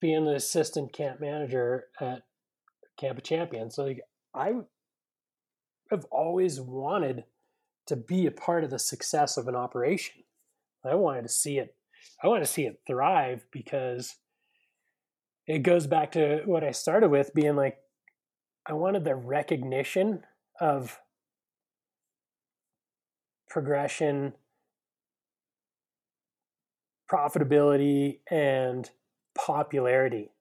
being the assistant camp manager at Camp of Champions. Like, I have always wanted to be a part of the success of an operation. I wanted to see it. I want to see it thrive because it goes back to what I started with being like, I wanted the recognition of progression, profitability, and popularity.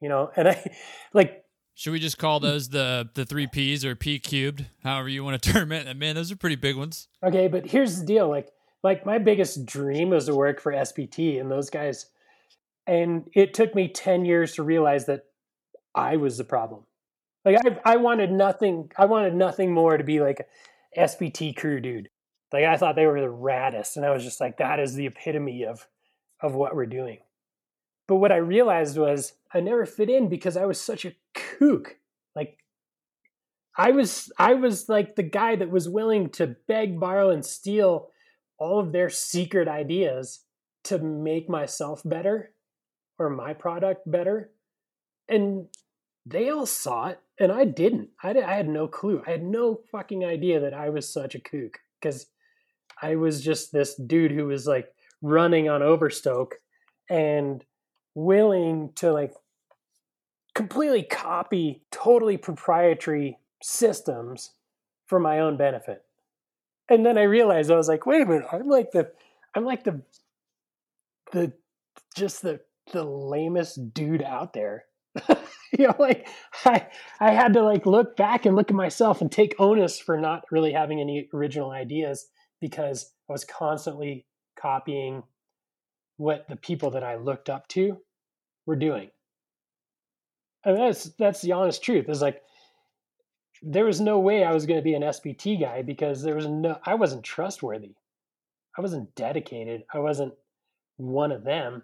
You know, and I [laughs] like Should we just call those the the three P's or P cubed, however you want to term it? And man, those are pretty big ones. Okay, but here's the deal. Like, like my biggest dream was to work for SPT and those guys. And it took me 10 years to realize that I was the problem. Like I, I wanted nothing, I wanted nothing more to be like a SPT crew dude. Like I thought they were the raddest. And I was just like, that is the epitome of, of what we're doing. But what I realized was I never fit in because I was such a kook. Like I was I was like the guy that was willing to beg, borrow, and steal all of their secret ideas to make myself better or my product better. And they all saw it, and I didn't. I, I had no clue. I had no fucking idea that I was such a kook because I was just this dude who was like running on Overstoke and willing to like completely copy totally proprietary systems for my own benefit. And then I realized I was like, wait a minute, I'm like the I'm like the the just the the lamest dude out there. [laughs] you know, like I I had to like look back and look at myself and take onus for not really having any original ideas because I was constantly copying what the people that I looked up to were doing. And that's that's the honest truth. Is like there was no way I was going to be an SBT guy because there was no I wasn't trustworthy. I wasn't dedicated. I wasn't one of them.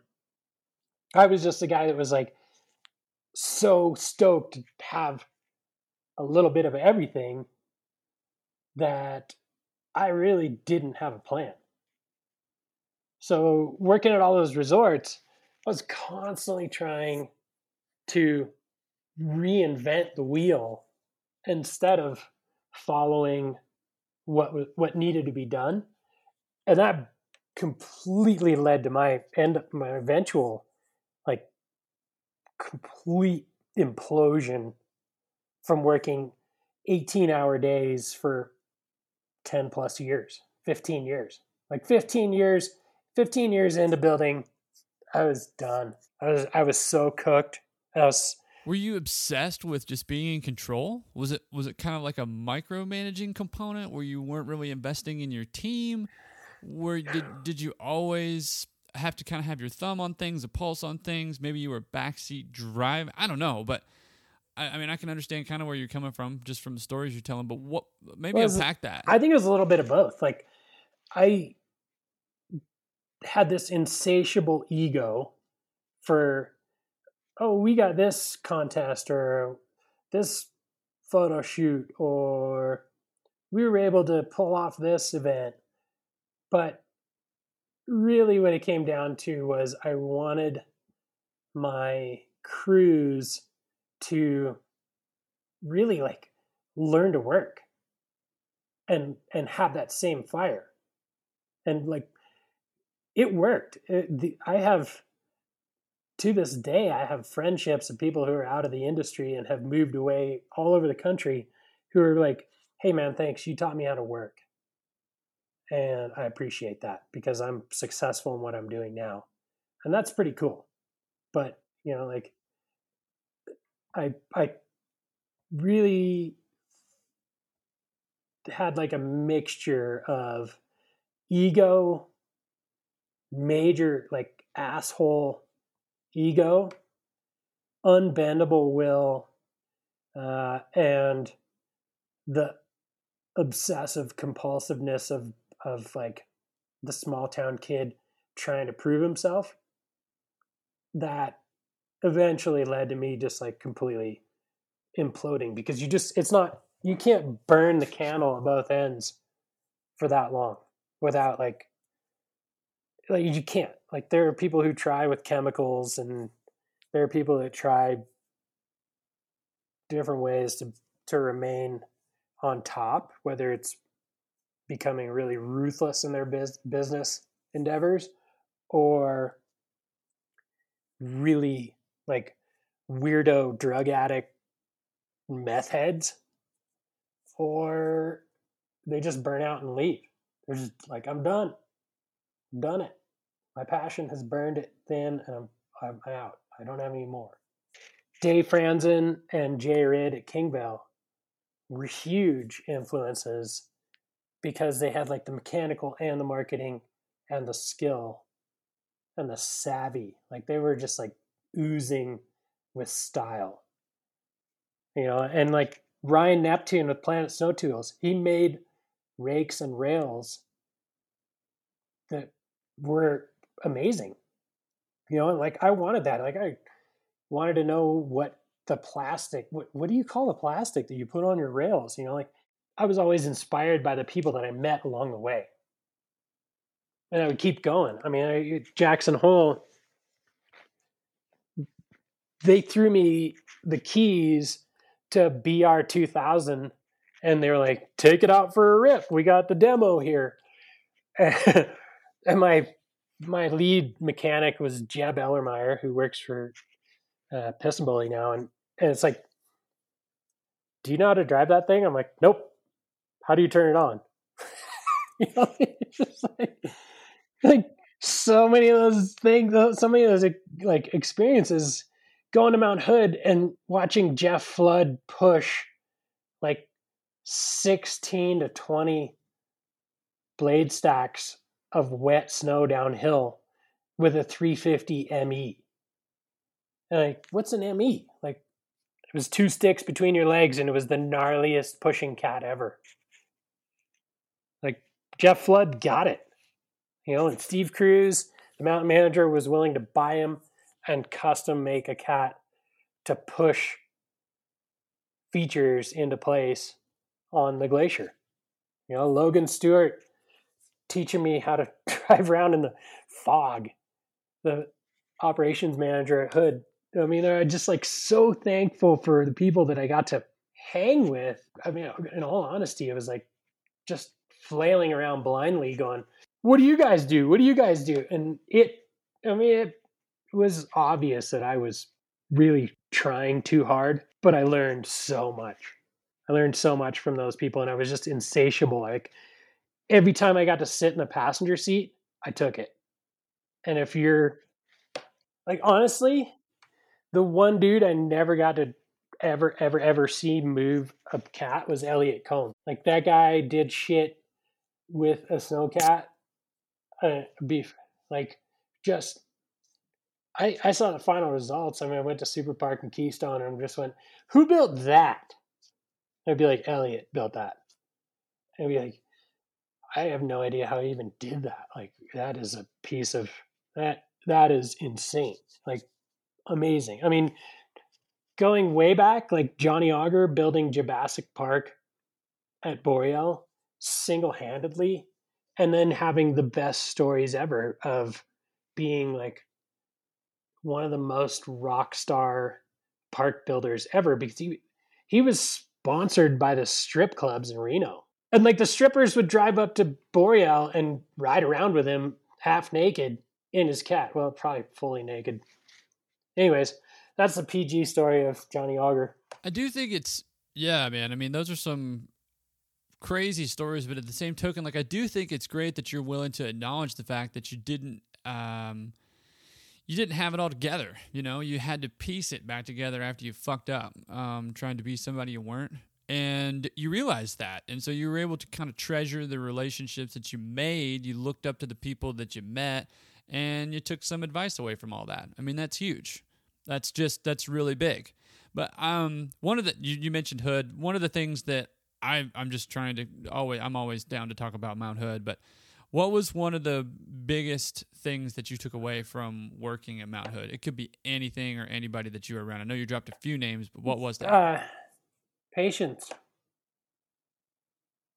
I was just a guy that was like so stoked to have a little bit of everything that I really didn't have a plan. So working at all those resorts, I was constantly trying to reinvent the wheel instead of following what what needed to be done, and that completely led to my end my eventual like complete implosion from working 18 hour days for 10 plus years 15 years. Like 15 years 15 years into building i was done i was i was so cooked i was were you obsessed with just being in control was it was it kind of like a micromanaging component where you weren't really investing in your team where did did you always have to kind of have your thumb on things, a pulse on things? Maybe you were backseat driving. I don't know, but I, I, mean, I can understand kind of where you're coming from just from the stories you're telling. But what maybe well, unpack that? I think it was a little bit of both. Like I had this insatiable ego for oh we got this contest or this photo shoot or we were able to pull off this event. But really, what it came down to was I wanted my crews to really like learn to work and and have that same fire. And like it worked it, the, i have to this day i have friendships of people who are out of the industry and have moved away all over the country who are like hey man thanks you taught me how to work and I appreciate that because I'm successful in what I'm doing now. And that's pretty cool. But, you know, like I I really had like a mixture of ego, major like asshole ego, unbendable will, uh, and the obsessive compulsiveness of of like the small town kid trying to prove himself that eventually led to me just like completely imploding because you just it's not you can't burn the candle at both ends for that long without like like you can't like there are people who try with chemicals and there are people that try different ways to to remain on top whether it's becoming really ruthless in their biz- business endeavors or really like weirdo drug addict meth heads or they just burn out and leave. They're just like i'm done. Done it my passion has burned it thin and i'm i'm out i don't have any more dave franzen and jay ridd at king bell were huge influences because they had like the mechanical and the marketing and the skill and the savvy. Like they were just like oozing with style. You know, and like Ryan Neptune with Planet Snow Tools, he made rakes and rails that were amazing. You know, like I wanted that. Like I wanted to know what the plastic what what do you call the plastic that you put on your rails? You know, like I was always inspired by the people that I met along the way. And I would keep going. I mean, I, Jackson Hole, they threw me the keys to BR 2000 and they were like, take it out for a rip. We got the demo here. [laughs] and my my lead mechanic was Jeb Ellermeyer, who works for uh, PistenBully now, and and it's like, do you know how to drive that thing? I'm like, nope. How do you turn it on? [laughs] you know, [laughs] just like, like so many of those things, so many of those like experiences going to Mount Hood and watching Jeff Flood push like 16 to 20 blade stacks of wet snow downhill with a 350 ME. And like, what's an ME? Like, it was two sticks between your legs, and it was the gnarliest pushing cat ever. Like, Jeff Flood got it. You know, and Steve Cruz, the mountain manager, was willing to buy him and custom make a cat to push features into place on the glacier. You know, Logan Stewart teaching me how to [laughs] drive around in the fog. The operations manager at Hood. I mean, I'm just like so thankful for the people that I got to hang with. I mean, in all honesty, it was like just flailing around blindly going, What do you guys do? What do you guys do? And it, I mean, it was obvious that I was really trying too hard, but I learned so much. I learned so much from those people, and I was just insatiable. Like every time I got to sit in the passenger seat, I took it. And if you're like, honestly, the one dude I never got to ever, ever, ever see move a cat was Elliot Cone. Like that guy did shit with a snowcat, uh, beef, like just I, I saw the final results. I mean, I went to Super Park and Keystone and just went, who built that? I'd be like, Elliot built that. I'd be like, I have no idea how he even did that. Like, that is a piece of that. That is insane. Like, amazing. I mean, going way back, like Johnny Auger building Jurassic Park at Boreal single handedly, and then having the best stories ever of being like one of the most rock star park builders ever because he he was sponsored by the strip clubs in Reno. And like the strippers would drive up to Boreal and ride around with him half naked in his cat. Well, probably fully naked. Anyways, that's the PG story of Johnny Auger. I do think it's yeah, man. I mean, those are some crazy stories, but at the same token, like I do think it's great that you're willing to acknowledge the fact that you didn't um you didn't have it all together. You know, you had to piece it back together after you fucked up, um, trying to be somebody you weren't. And you realized that. And so you were able to kind of treasure the relationships that you made. You looked up to the people that you met and you took some advice away from all that. I mean, that's huge. That's just, that's really big. But um, one of the, you, you mentioned Hood. One of the things that I, I'm just trying to always, I'm always down to talk about Mount Hood, but what was one of the biggest things that you took away from working at Mount Hood? It could be anything or anybody that you were around. I know you dropped a few names, but what was that? Uh, patience.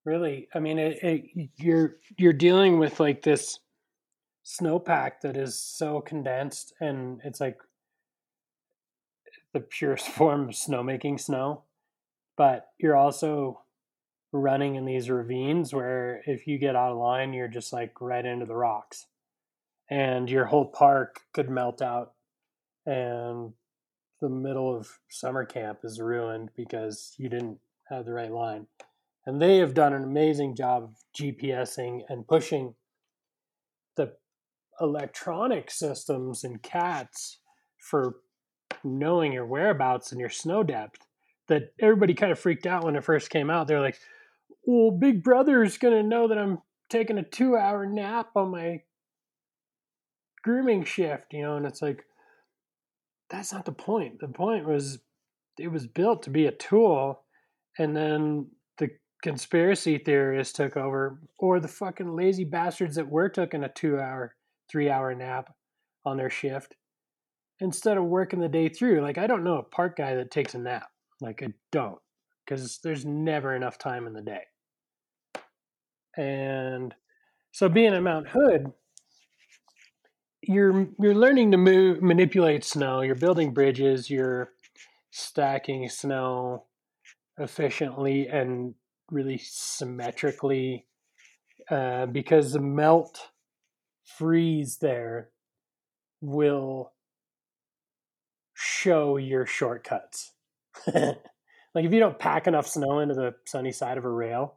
Really, I mean, it, it, you're you're dealing with like this snowpack that is so condensed, and it's like the purest [laughs] form of snowmaking snow. But you're also running in these ravines where if you get out of line, you're just like right into the rocks. And your whole park could melt out and the middle of summer camp is ruined because you didn't have the right line. And they have done an amazing job of GPSing and pushing the electronic systems and cats for knowing your whereabouts and your snow depth that everybody kind of freaked out when it first came out. They're like, well, Big Brother is going to know that I'm taking a two hour nap on my grooming shift, you know, and it's like, that's not the point. The point was it was built to be a tool, and then the conspiracy theorists took over, or the fucking lazy bastards that were taking a two hour, three hour nap on their shift instead of working the day through. Like, I don't know a park guy that takes a nap. Like, I don't, because there's never enough time in the day. And so being at Mount Hood, you're you're learning to move manipulate snow, you're building bridges, you're stacking snow efficiently and really symmetrically uh, because the melt freeze there will show your shortcuts. [laughs] Like if you don't pack enough snow into the sunny side of a rail,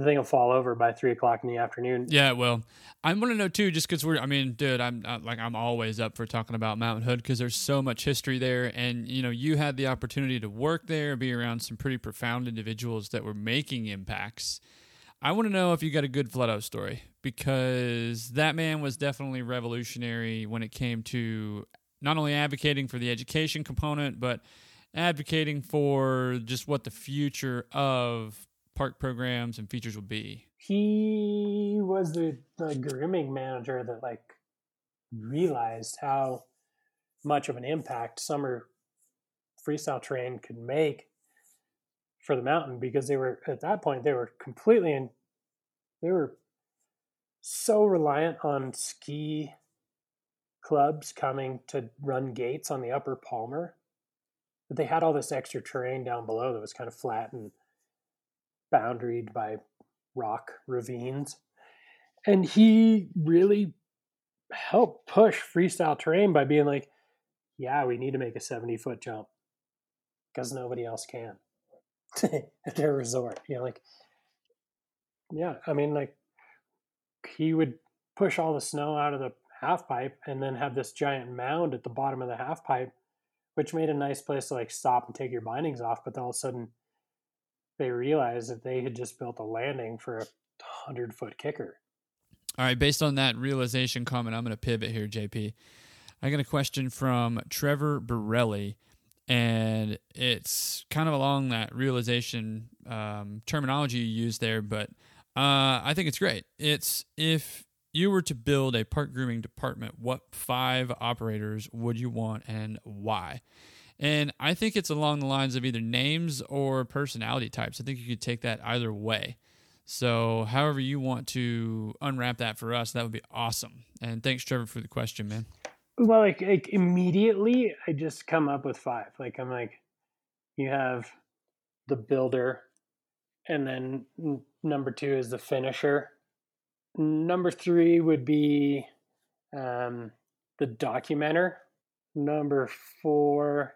the thing will fall over by three o'clock in the afternoon. Yeah, well, I want to know too, just because we're. I mean, dude, I'm like I'm always up for talking about Mountain Hood because there's so much history there, and you know, you had the opportunity to work there, be around some pretty profound individuals that were making impacts. I want to know if you got a good Fleto story because that man was definitely revolutionary when it came to not only advocating for the education component, but advocating for just what the future of park programs and features will be. He was the, the grooming manager that like realized how much of an impact summer freestyle terrain could make for the mountain because they were at that point they were completely in they were so reliant on ski clubs coming to run gates on the upper Palmer that they had all this extra terrain down below that was kind of flat and boundaried by rock ravines. And he really helped push freestyle terrain by being like, yeah, we need to make a 70 foot jump because nobody else can [laughs] at their resort. You know, like, yeah, I mean, like, he would push all the snow out of the half pipe and then have this giant mound at the bottom of the half pipe, which made a nice place to like stop and take your bindings off. But then all of a sudden, they realized that they had just built a landing for a hundred foot kicker. All right, based on that realization comment, I'm going to pivot here, JP. I got a question from Trevor Borelli, and it's kind of along that realization um, terminology you used there, but uh, I think it's great. It's if you were to build a park grooming department, what five operators would you want and why? And I think it's along the lines of either names or personality types. I think you could take that either way. So, however you want to unwrap that for us, that would be awesome. And thanks, Trevor, for the question, man. Well, like, like immediately, I just come up with five. Like, I'm like, you have the builder, and then number two is the finisher. Number three would be um, the documenter. Number four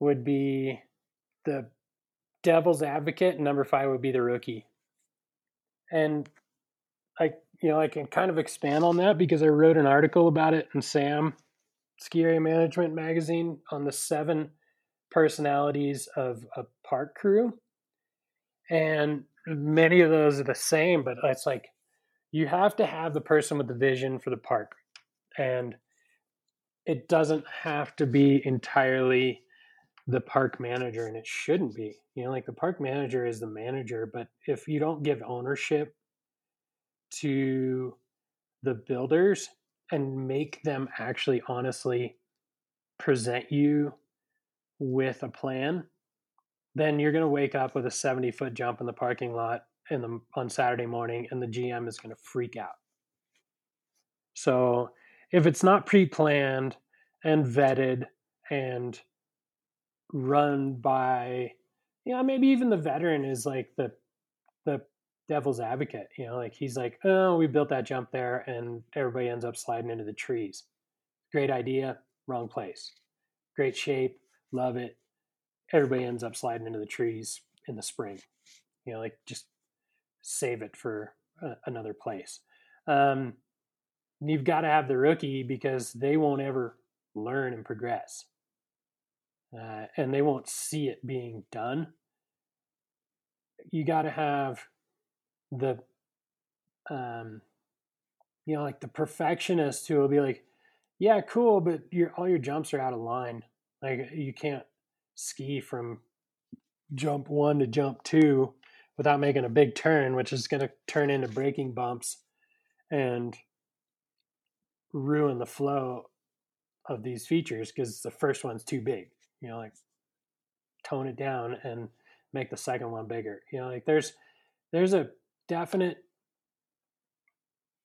would be the devil's advocate, and number five would be the rookie. And I, you know, I can kind of expand on that because I wrote an article about it in Sam Ski Area Management magazine on the seven personalities of a park crew. And many of those are the same, but it's like you have to have the person with the vision for the park. And it doesn't have to be entirely the park manager and it shouldn't be you know like the park manager is the manager but if you don't give ownership to the builders and make them actually honestly present you with a plan then you're going to wake up with a 70 foot jump in the parking lot in the on Saturday morning and the GM is going to freak out. So if it's not pre-planned and vetted and run by you know maybe even the veteran is like the the devil's advocate you know like he's like oh we built that jump there and everybody ends up sliding into the trees. Great idea wrong place. Great shape love it. Everybody ends up sliding into the trees in the spring you know like just save it for another place. Um, you've got to have the rookie because they won't ever learn and progress uh, and they won't see it being done. You got to have the, um, you know, like the perfectionist who will be like, yeah, cool, but your all your jumps are out of line. Like you can't ski from jump one to jump two without making a big turn, which is going to turn into braking bumps and ruin the flow of these features because the first one's too big you know, like tone it down and make the second one bigger. You know, like there's there's a definite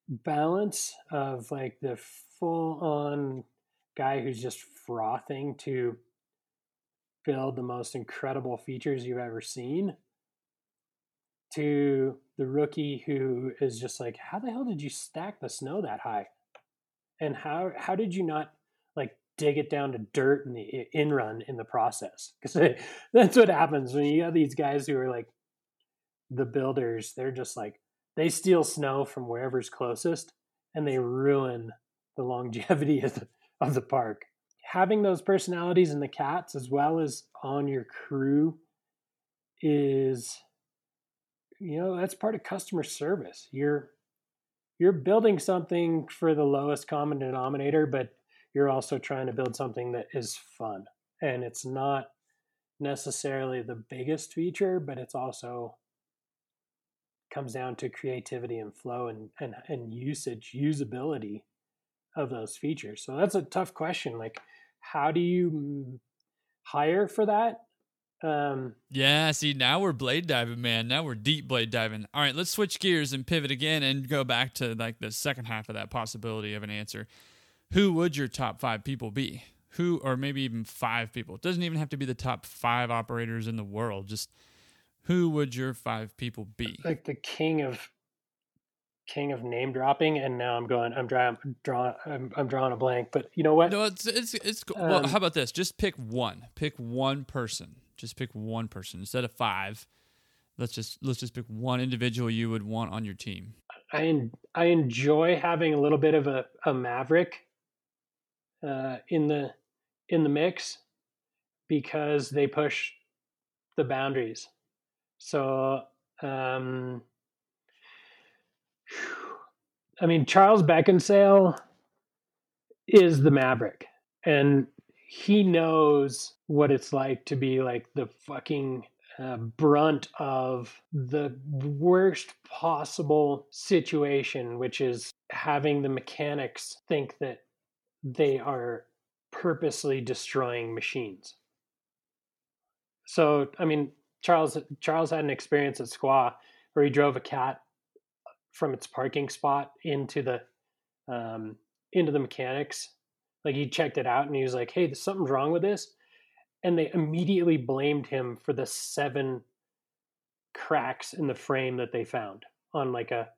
balance of like the full on guy who's just frothing to build the most incredible features you've ever seen to the rookie who is just like how the hell did you stack the snow that high and how how did you not dig it down to dirt in the in run in the process. [laughs] Because that's what happens when you have these guys who are like the builders they're just like they steal snow from wherever's closest and they ruin the longevity of the, of the park. Having those personalities in the cats as well as on your crew is you know that's part of customer service. You're you're building something for the lowest common denominator but you're also trying to build something that is fun and it's not necessarily the biggest feature but it's also comes down to creativity and flow and, and, and usage usability of those features so that's a tough question like how do you hire for that um, yeah, see, now we're blade diving, man. Now we're deep blade diving. All right, let's switch gears and pivot again and go back to like the second half of that possibility of an answer who would your top five people be? Who, or maybe even five people? It doesn't even have to be the top five operators in the world. Just who would your five people be? Like the king of king of name dropping, and now I'm going. I'm drawing. Drawing. I'm, I'm drawing a blank. But you know what? No, it's it's it's. Um, well, how about this? Just pick one. Pick one person. Just pick one person instead of five. Let's just let's just pick one individual you would want on your team. I I enjoy having a little bit of a, a maverick uh, in the in the mix because they push the boundaries. So, um, I mean, Charles Beckinsale is the Maverick, and he knows what it's like to be like the fucking uh, brunt of the worst possible situation, which is having the mechanics think that they are purposely destroying machines. So, I mean, Charles Charles had an experience at Squaw where he drove a cat from its parking spot into the um, into the mechanics. Like he checked it out and he was like, "Hey, there's something's wrong with this," and they immediately blamed him for the seven cracks in the frame that they found on like a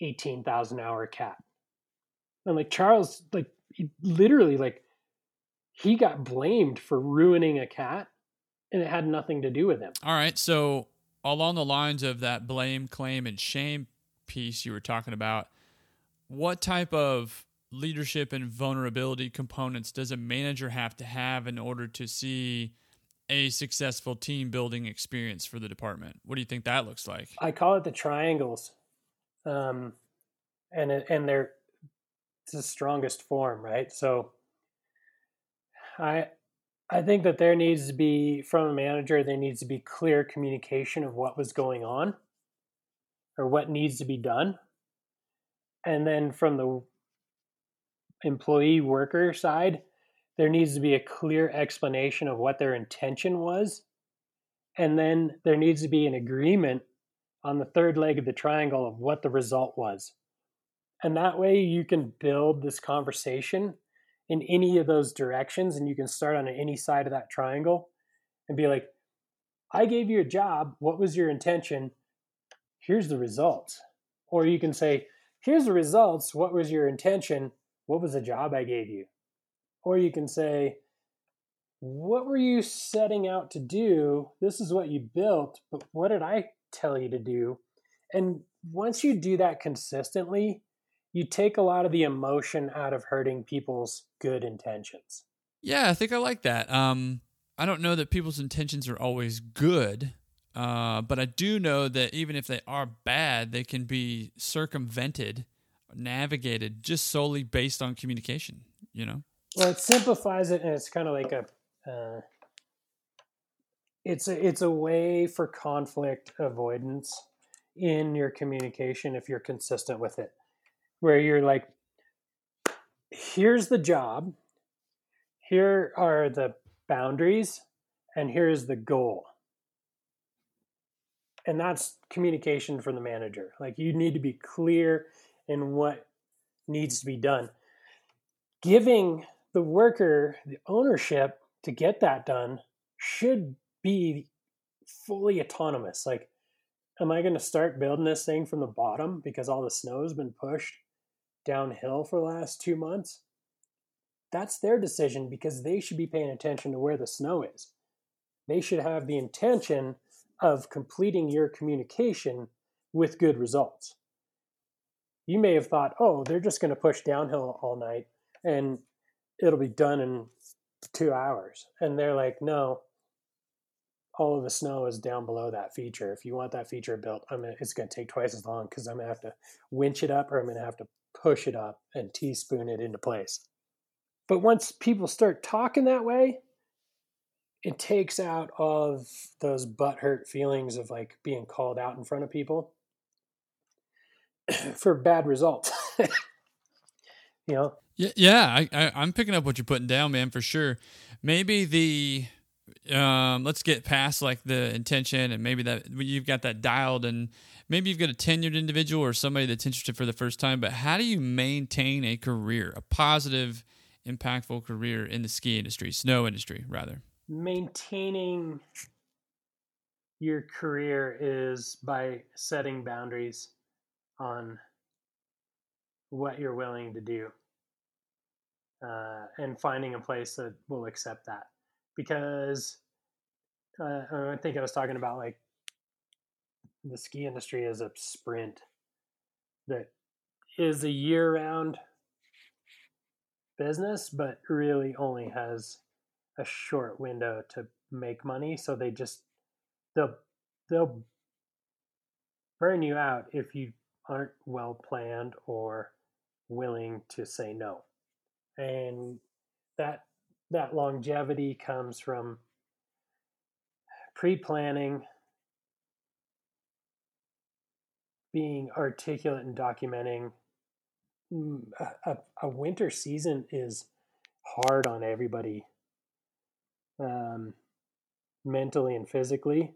eighteen thousand hour cat. And like Charles, like he literally like he got blamed for ruining a cat and it had nothing to do with him. All right. So along the lines of that blame, claim, and shame piece you were talking about, what type of leadership and vulnerability components does a manager have to have in order to see a successful team building experience for the department? What do you think that looks like? I call it the triangles. Um, and and they're it's the strongest form, right? So I I think that there needs to be from a manager there needs to be clear communication of what was going on or what needs to be done. And then from the employee worker side, there needs to be a clear explanation of what their intention was. And then there needs to be an agreement on the third leg of the triangle of what the result was. And that way you can build this conversation in any of those directions and you can start on any side of that triangle and be like, I gave you a job. What was your intention? Here's the results. Or you can say, here's the results. What was your intention? What was the job I gave you? Or you can say, what were you setting out to do? This is what you built, but what did I tell you to do? And once you do that consistently, you take a lot of the emotion out of hurting people's good intentions. Yeah, I think I like that. Um, I don't know that people's intentions are always good, uh, but I do know that even if they are bad, they can be circumvented, navigated just solely based on communication. You know. Well, it simplifies it, and it's kind of like a. Uh, it's a it's a way for conflict avoidance in your communication if you're consistent with it where you're like, here's the job, here are the boundaries, and here's the goal. And that's communication from the manager. Like you need to be clear in what needs to be done. Giving the worker the ownership to get that done should be fully autonomous. Like, am I going to start building this thing from the bottom because all the snow has been pushed? Downhill for the last two months, that's their decision because they should be paying attention to where the snow is. They should have the intention of completing your communication with good results. You may have thought, oh, they're just going to push downhill all night and it'll be done in two hours. And they're like, no, all of the snow is down below that feature. If you want that feature built, I'm gonna, it's going to take twice as long because I'm going to have to winch it up or I'm going to have to push it up and teaspoon it into place. But once people start talking that way, it takes out of those butthurt feelings of like being called out in front of people [clears throat] for bad results. [laughs] you know? Yeah, yeah. I, I, I'm picking up what you're putting down, man, for sure. Maybe the um, let's get past like the intention and maybe that you've got that dialed and maybe you've got a tenured individual or somebody that's interested for the first time but how do you maintain a career a positive impactful career in the ski industry snow industry rather? Maintaining your career is by setting boundaries on what you're willing to do uh, and finding a place that will accept that because uh, I think I was talking about like the ski industry is a sprint that is a year round business, but really only has a short window to make money. So they just they'll they'll burn you out if you aren't well planned or willing to say no. And that that longevity comes from pre-planning being articulate and documenting. Mm, a, a, winter season is hard on everybody um, mentally and physically.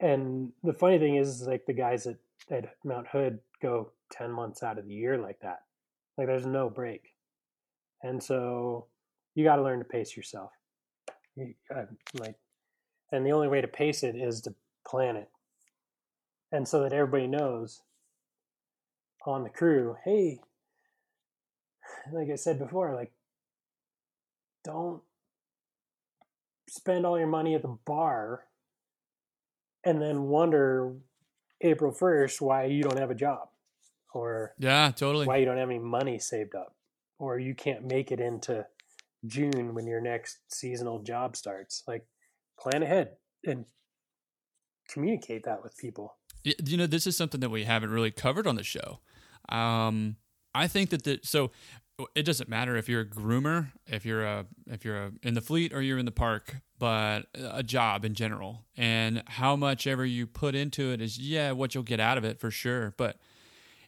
And the funny thing is, is like the guys at, at mount hood go 10 months out of the year like that. Like there's no break. And so you got to learn to pace yourself. You, uh, like, and the only way to pace it is to plan it, and so that everybody knows on the crew, hey, like I said before, like, don't spend all your money at the bar and then wonder April 1st why you don't have a job or yeah, totally. Why you don't have any money saved up or you can't make it into June when your next seasonal job starts. Like plan ahead and communicate that with people. You know, this is something that we haven't really covered on the show. Um, I think that the so it doesn't matter if you're a groomer, if you're a if you're a, in the fleet or you're in the park, but a job in general, and how much ever you put into it is yeah what you'll get out of it for sure. But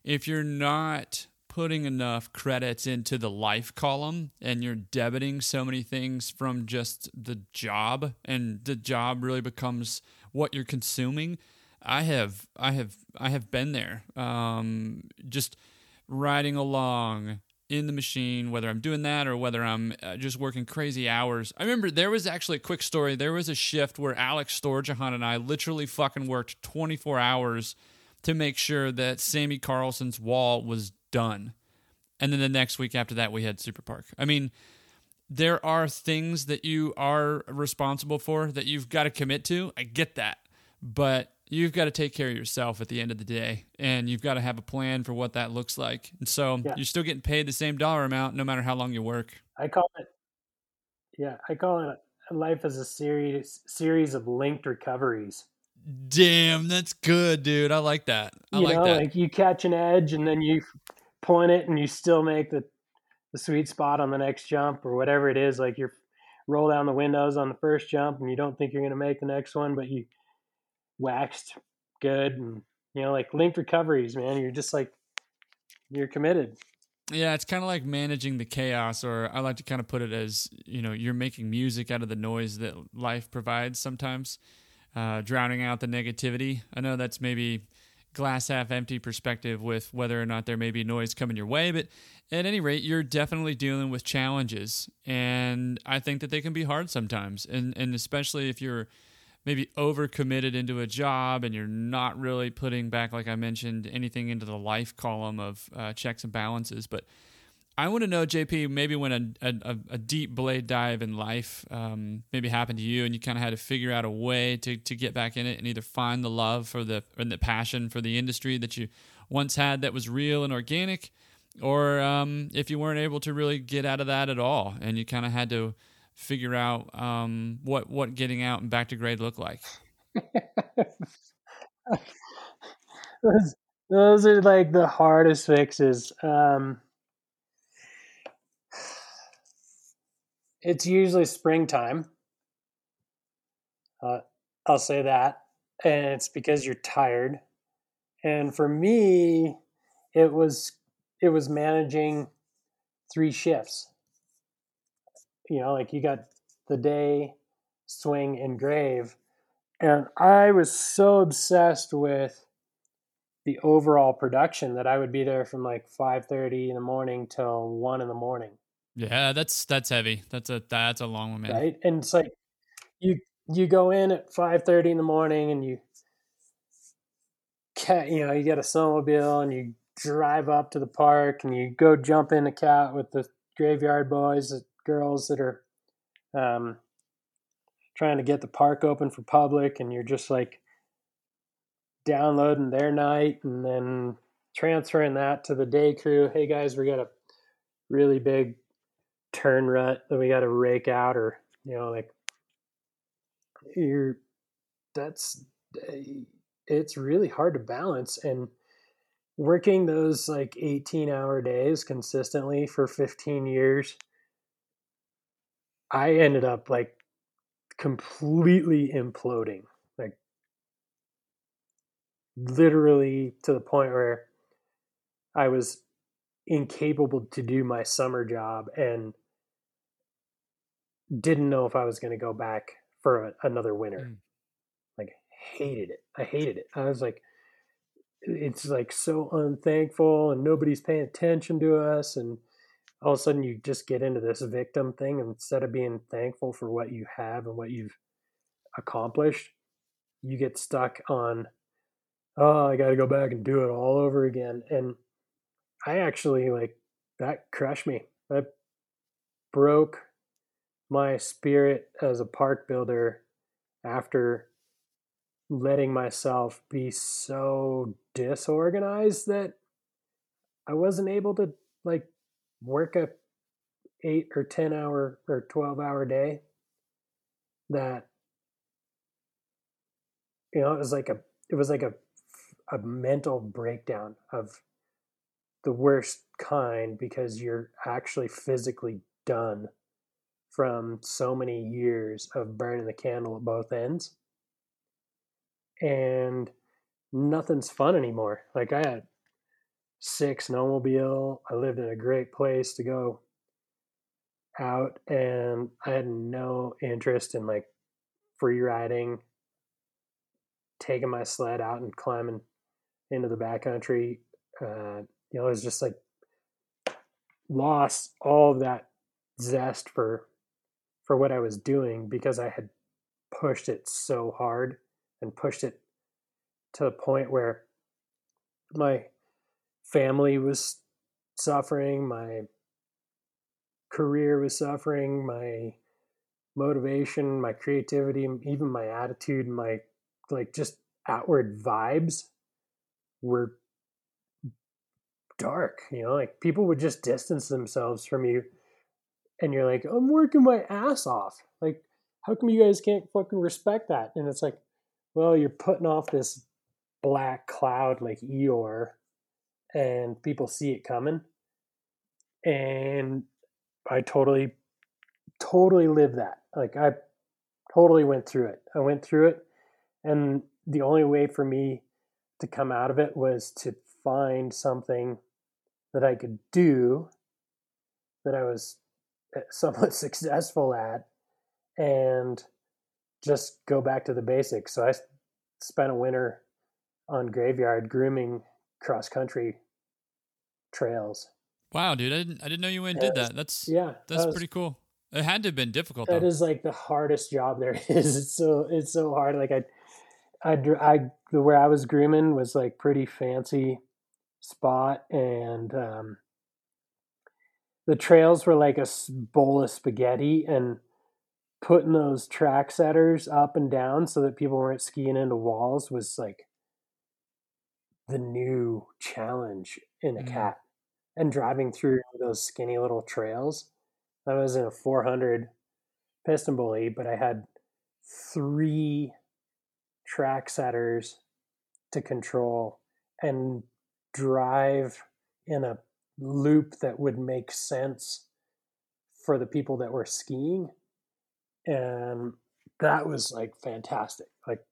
if you're not putting enough credits into the life column and you're debiting so many things from just the job and the job really becomes what you're consuming i have i have i have been there. Um, just riding along in the machine whether i'm doing that or whether i'm uh, just working crazy hours. I remember there was actually a quick story. There was a shift where alex storjahan and i literally fucking worked 24 hours to make sure that sammy carlson's wall was done. And then the next week after that, we had Super Park. I mean, there are things that you are responsible for that you've got to commit to. I get that. But you've got to take care of yourself at the end of the day and you've got to have a plan for what that looks like. And so yeah. you're still getting paid the same dollar amount no matter how long you work. I call it yeah, I call it life as a series series of linked recoveries. Damn, that's good, dude. I like that. I you like know, that. Like you catch an edge and then you point it and you still make the the sweet spot on the next jump or whatever it is like you roll down the windows on the first jump and you don't think you're going to make the next one but you waxed good and you know like linked recoveries man you're just like you're committed yeah it's kind of like managing the chaos or i like to kind of put it as you know you're making music out of the noise that life provides sometimes uh, drowning out the negativity i know that's maybe glass half empty perspective with whether or not there may be noise coming your way. But at any rate, you're definitely dealing with challenges. And I think that they can be hard sometimes. And, and especially if you're maybe overcommitted into a job and you're not really putting back, like I mentioned, anything into the life column of uh, checks and balances. But I want to know, JP, maybe when a, a, a deep blade dive in life um, maybe happened to you and you kind of had to figure out a way to, to get back in it and either find the love for the, and the passion for the industry that you once had that was real and organic, or um, if you weren't able to really get out of that at all and you kind of had to figure out um, what, what getting out and back to grade looked like. [laughs] those, those are like the hardest fixes. Um, it's usually springtime. Uh, I'll say that. And it's because you're tired. And for me, it was it was managing three shifts. You know, like you got the day, swing, and grave. And I was so obsessed with the overall production that I would be there from like 5:30 in the morning till 1 in the morning. Yeah, that's that's heavy. That's a that's a long one, man. Right? And it's like you you go in at 5:30 in the morning and you cat you know, you get a snowmobile and you drive up to the park and you go jump in a cat with the graveyard boys, the girls that are um, trying to get the park open for public and you're just like downloading their night and then transferring that to the day crew. Hey guys, we got a really big turn rut that we got to rake out, or you know, like you're that's eh, it's really hard to balance and working those like 18 hour days consistently for 15 years i ended up like completely imploding like literally to the point where i was incapable to do my summer job and didn't know if I was going to go back for a, another winter. Mm. Like hated it. I hated it. I was like it's like so unthankful and nobody's paying attention to us and all of a sudden you just get into this victim thing instead of being thankful for what you have and what you've accomplished you get stuck on oh i got to go back and do it all over again and i actually like that crushed me that broke my spirit as a park builder after letting myself be so disorganized that I wasn't able to like work a 8 or 10 hour or 12 hour day that you know it was like a it was like a a mental breakdown of the worst kind because you're actually physically done from so many years of burning the candle at both ends. And nothing's fun anymore. Like I had six snowmobile. I lived in a great place to go out and I had no interest in like free riding, taking my sled out and climbing into the backcountry. Uh, you know, it was just like lost all that zest for for what I was doing because I had pushed it so hard and pushed it to the point where my family was suffering, my career was suffering, my motivation, my creativity, even my attitude, my like just outward vibes were dark, you know, like people would just distance themselves from you and you're like, I'm working my ass off. Like, how come you guys can't fucking respect that? And it's like, well, you're putting off this black cloud like Eeyore, and people see it coming. And I totally, totally lived that. Like, I totally went through it. I went through it. And the only way for me to come out of it was to find something that I could do that I was somewhat [laughs] successful at and just go back to the basics. So I spent a winter on graveyard grooming cross country trails. Wow, dude! I didn't I didn't know you went and did that. That's yeah, that's that was, pretty cool. It had to have been difficult. That though. is like the hardest job there [laughs] is. It's so it's so hard. Like I, I, I the where I was grooming was like pretty fancy spot, and um, the trails were like a bowl of spaghetti and putting those track setters up and down so that people weren't skiing into walls was like the new challenge in a Mm. cat and driving through those skinny little trails i was in a 400 PistenBully but i had three track setters to control and drive in a loop that would make sense for the people that were skiing. And that was like fantastic. Like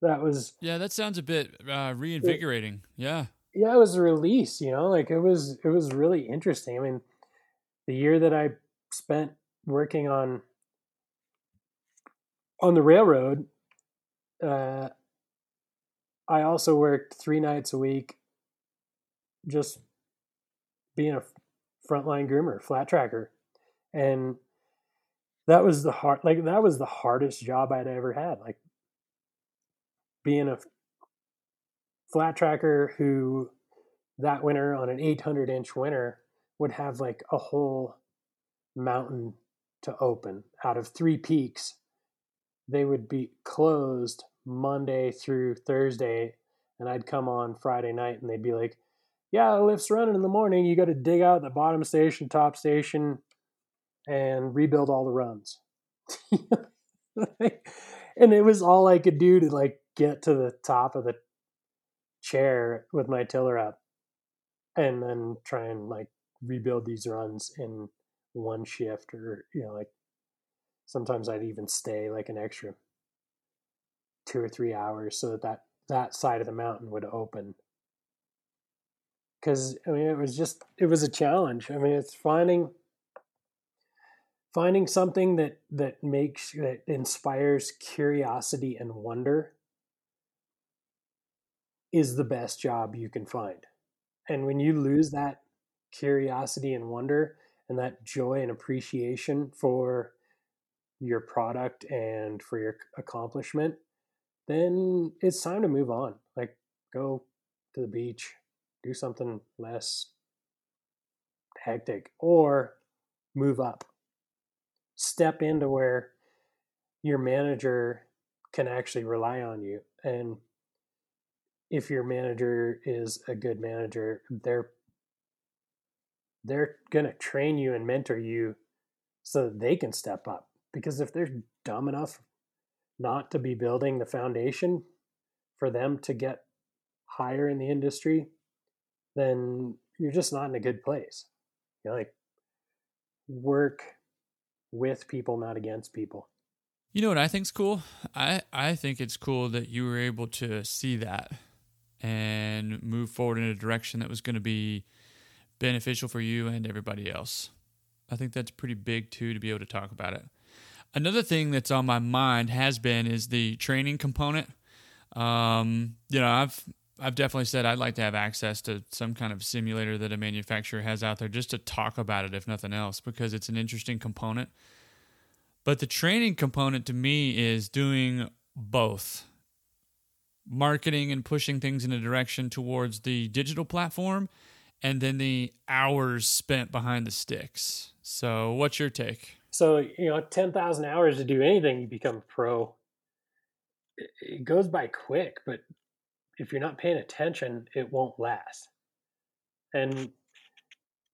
that was Yeah, that sounds a bit uh, reinvigorating. Yeah. yeah it was a release you know? Like it was it was really interesting. I mean the year that i spent working on on the railroad uh i also worked three nights a week just being a frontline groomer flat tracker. And that was the hard like that was the hardest job i'd ever had like being a flat tracker who that winter on an 800 inch winter would have like a whole mountain to open. Out of three peaks they would be closed monday through thursday and i'd come on friday night and they'd be like yeah the lift's running in the morning you got to dig out the bottom station top station and rebuild all the runs. [laughs] And it was all i could do to like get to the top of the chair with my tiller up and then try and like rebuild these runs in one shift or you know like sometimes i'd even stay like an extra two or three hours so that that, that side of the mountain would open because i mean it was just it was a challenge. I mean it's finding finding something that that makes that inspires curiosity and wonder is the best job you can find. And when you lose that curiosity and wonder and that joy and appreciation for your product and for your accomplishment then it's time to move on. Like go to the beach do something less hectic or move up. Step into where your manager can actually rely on you and if your manager is a good manager they're they're going to train you and mentor you so that they can step up because if they're dumb enough not to be building the foundation for them to get higher in the industry then you're just not in a good place you know, like work with people not against people You know what I think's cool? I I think it's cool that you were able to see that and move forward in a direction that was going to be beneficial for you and everybody else. I think that's pretty big too to be able to talk about it. Another thing that's on my mind has been is the training component. Um, you know, I've I've definitely said I'd like to have access to some kind of simulator that a manufacturer has out there just to talk about it, if nothing else, because it's an interesting component. But the training component to me is doing both marketing and pushing things in a direction towards the digital platform and then the hours spent behind the sticks. So, what's your take? So, you know, 10,000 hours to do anything, you become a pro. It goes by quick, but if you're not paying attention, it won't last. And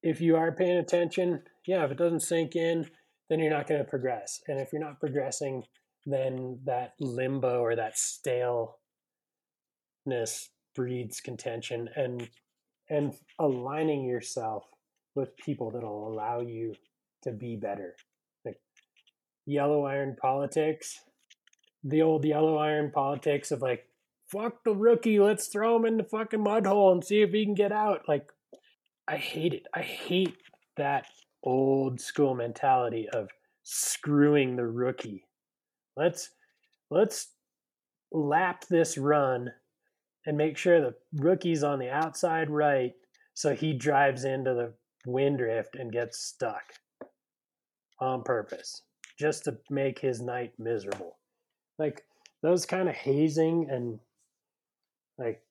if you are paying attention, yeah, if it doesn't sink in, then you're not going to progress. And if you're not progressing, then that limbo or that staleness breeds contention and and aligning yourself with people that'll allow you to be better like yellow iron politics the old yellow iron politics of like fuck the rookie let's throw him in the fucking mud hole and see if he can get out. Like i hate it. I hate that old school mentality of screwing the rookie. Let's let's lap this run and make sure the rookie's on the outside right so he drives into the wind drift and gets stuck on purpose just to make his night miserable. Like those kind of hazing and like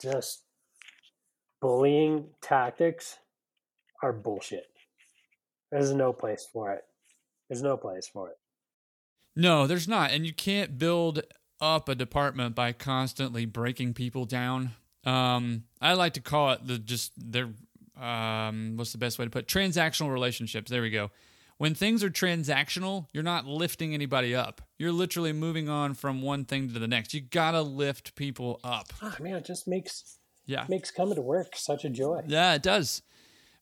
just bullying tactics are bullshit. There's no place for it. There's no place for it. No, there's not. And you can't build up a department by constantly breaking people down. Um, I like to call it the just their um, what's the best way to put it? transactional relationships. There we go. When things are transactional, you're not lifting anybody up. You're literally moving on from one thing to the next. You gotta lift people up. Ah, man, it just makes Yeah. makes coming to work such a joy. Yeah, it does.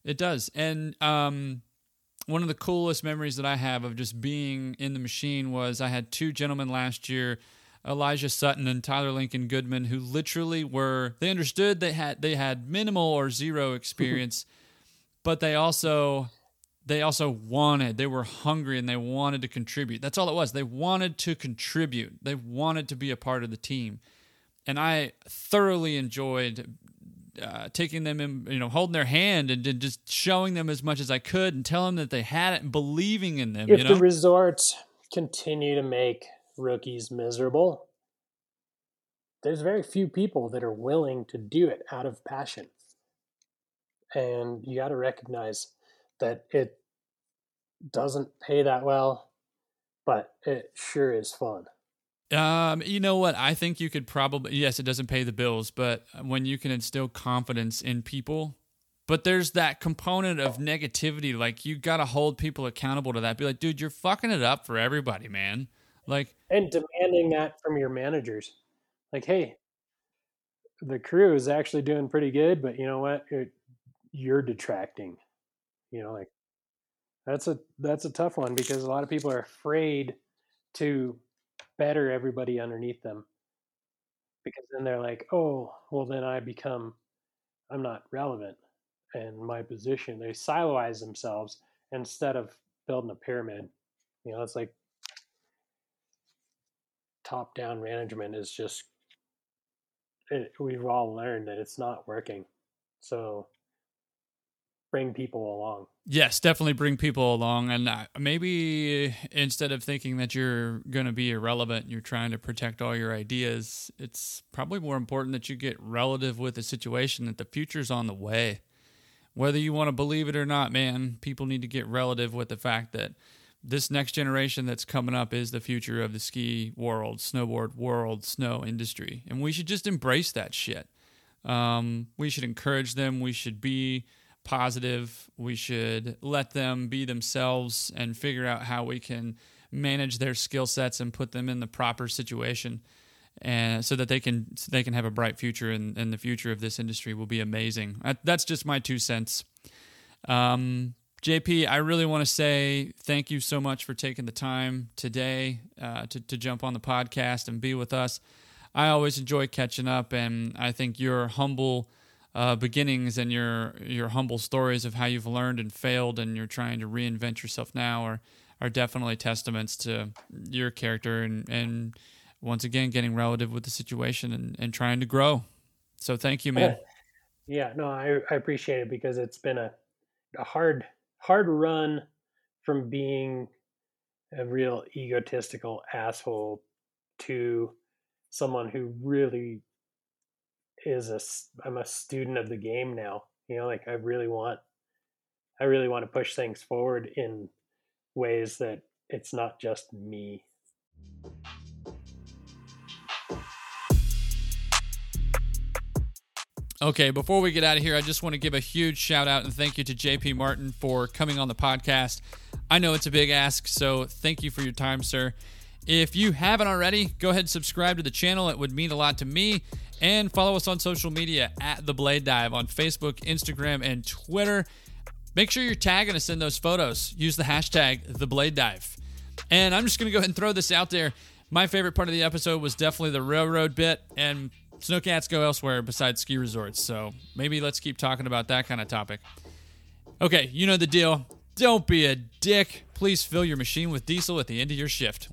It does. And um, one of the coolest memories that I have of just being in the machine was I had two gentlemen last year, Elijah Sutton and Tyler Lincoln Goodman, who literally were they understood they had they had minimal or zero [laughs] experience, but they also they also wanted they were hungry and they wanted to contribute. That's all it was. They wanted to contribute. They wanted to be a part of the team. And I thoroughly enjoyed uh, taking them in, you know, holding their hand and, and just showing them as much as I could and telling them that they had it and believing in them. If you know, the resorts continue to make rookies miserable, there's very few people that are willing to do it out of passion. And you got to recognize that it doesn't pay that well, but it sure is fun. Um, you know what? I think you could probably yes, it doesn't pay the bills, but when you can instill confidence in people, but there's that component of negativity. Like you got to hold people accountable to that. Be like, dude, you're fucking it up for everybody, man. Like, And demanding that from your managers. Like, hey, the crew is actually doing pretty good, but you know what? It, you're detracting. You know, like that's a that's a tough one because a lot of people are afraid to better everybody underneath them because then they're like, oh, well, then I become, I'm not relevant, and my position. They siloize themselves instead of building a pyramid. You know, it's like top down management is just. It, we've all learned that it's not working, so bring people along. Yes, definitely bring people along. And uh, maybe instead of thinking that you're going to be irrelevant, and you're trying to protect all your ideas, it's probably more important that you get relative with the situation, that the future's on the way. Whether you want to believe it or not, man, people need to get relative with the fact that this next generation that's coming up is the future of the ski world, snowboard world, snow industry. And we should just embrace that shit. Um, we should encourage them. We should be positive. We should let them be themselves and figure out how we can manage their skill sets and put them in the proper situation, and so that they can so they can have a bright future. And, and the future of this industry will be amazing. That's just my two cents. Um, JP, I really want to say thank you so much for taking the time today uh, to to jump on the podcast and be with us. I always enjoy catching up, and I think your humble uh, beginnings and your your humble stories of how you've learned and failed, and you're trying to reinvent yourself now, are are definitely testaments to your character and and once again getting relative with the situation and, and trying to grow. So thank you, man. Yeah, no, I, I appreciate it because it's been a, a hard hard run from being a real egotistical asshole to someone who really is a I'm a student of the game now. You know, like I really want I really want to push things forward in ways that it's not just me. Okay, before we get out of here, I just want to give a huge shout out and thank you to JP Martin for coming on the podcast. I know it's a big ask, so thank you for your time, sir. If you haven't already, go ahead and subscribe to the channel. It would mean a lot to me. And follow us on social media at The Blade Dive on Facebook, Instagram, and Twitter. Make sure you're tagging us in those photos. Use the hashtag The Blade Dive. And I'm just going to go ahead and throw this out there. My favorite part of the episode was definitely the railroad bit, and snowcats go elsewhere besides ski resorts. So maybe let's keep talking about that kind of topic. Okay, you know the deal. Don't be a dick. Please fill your machine with diesel at the end of your shift.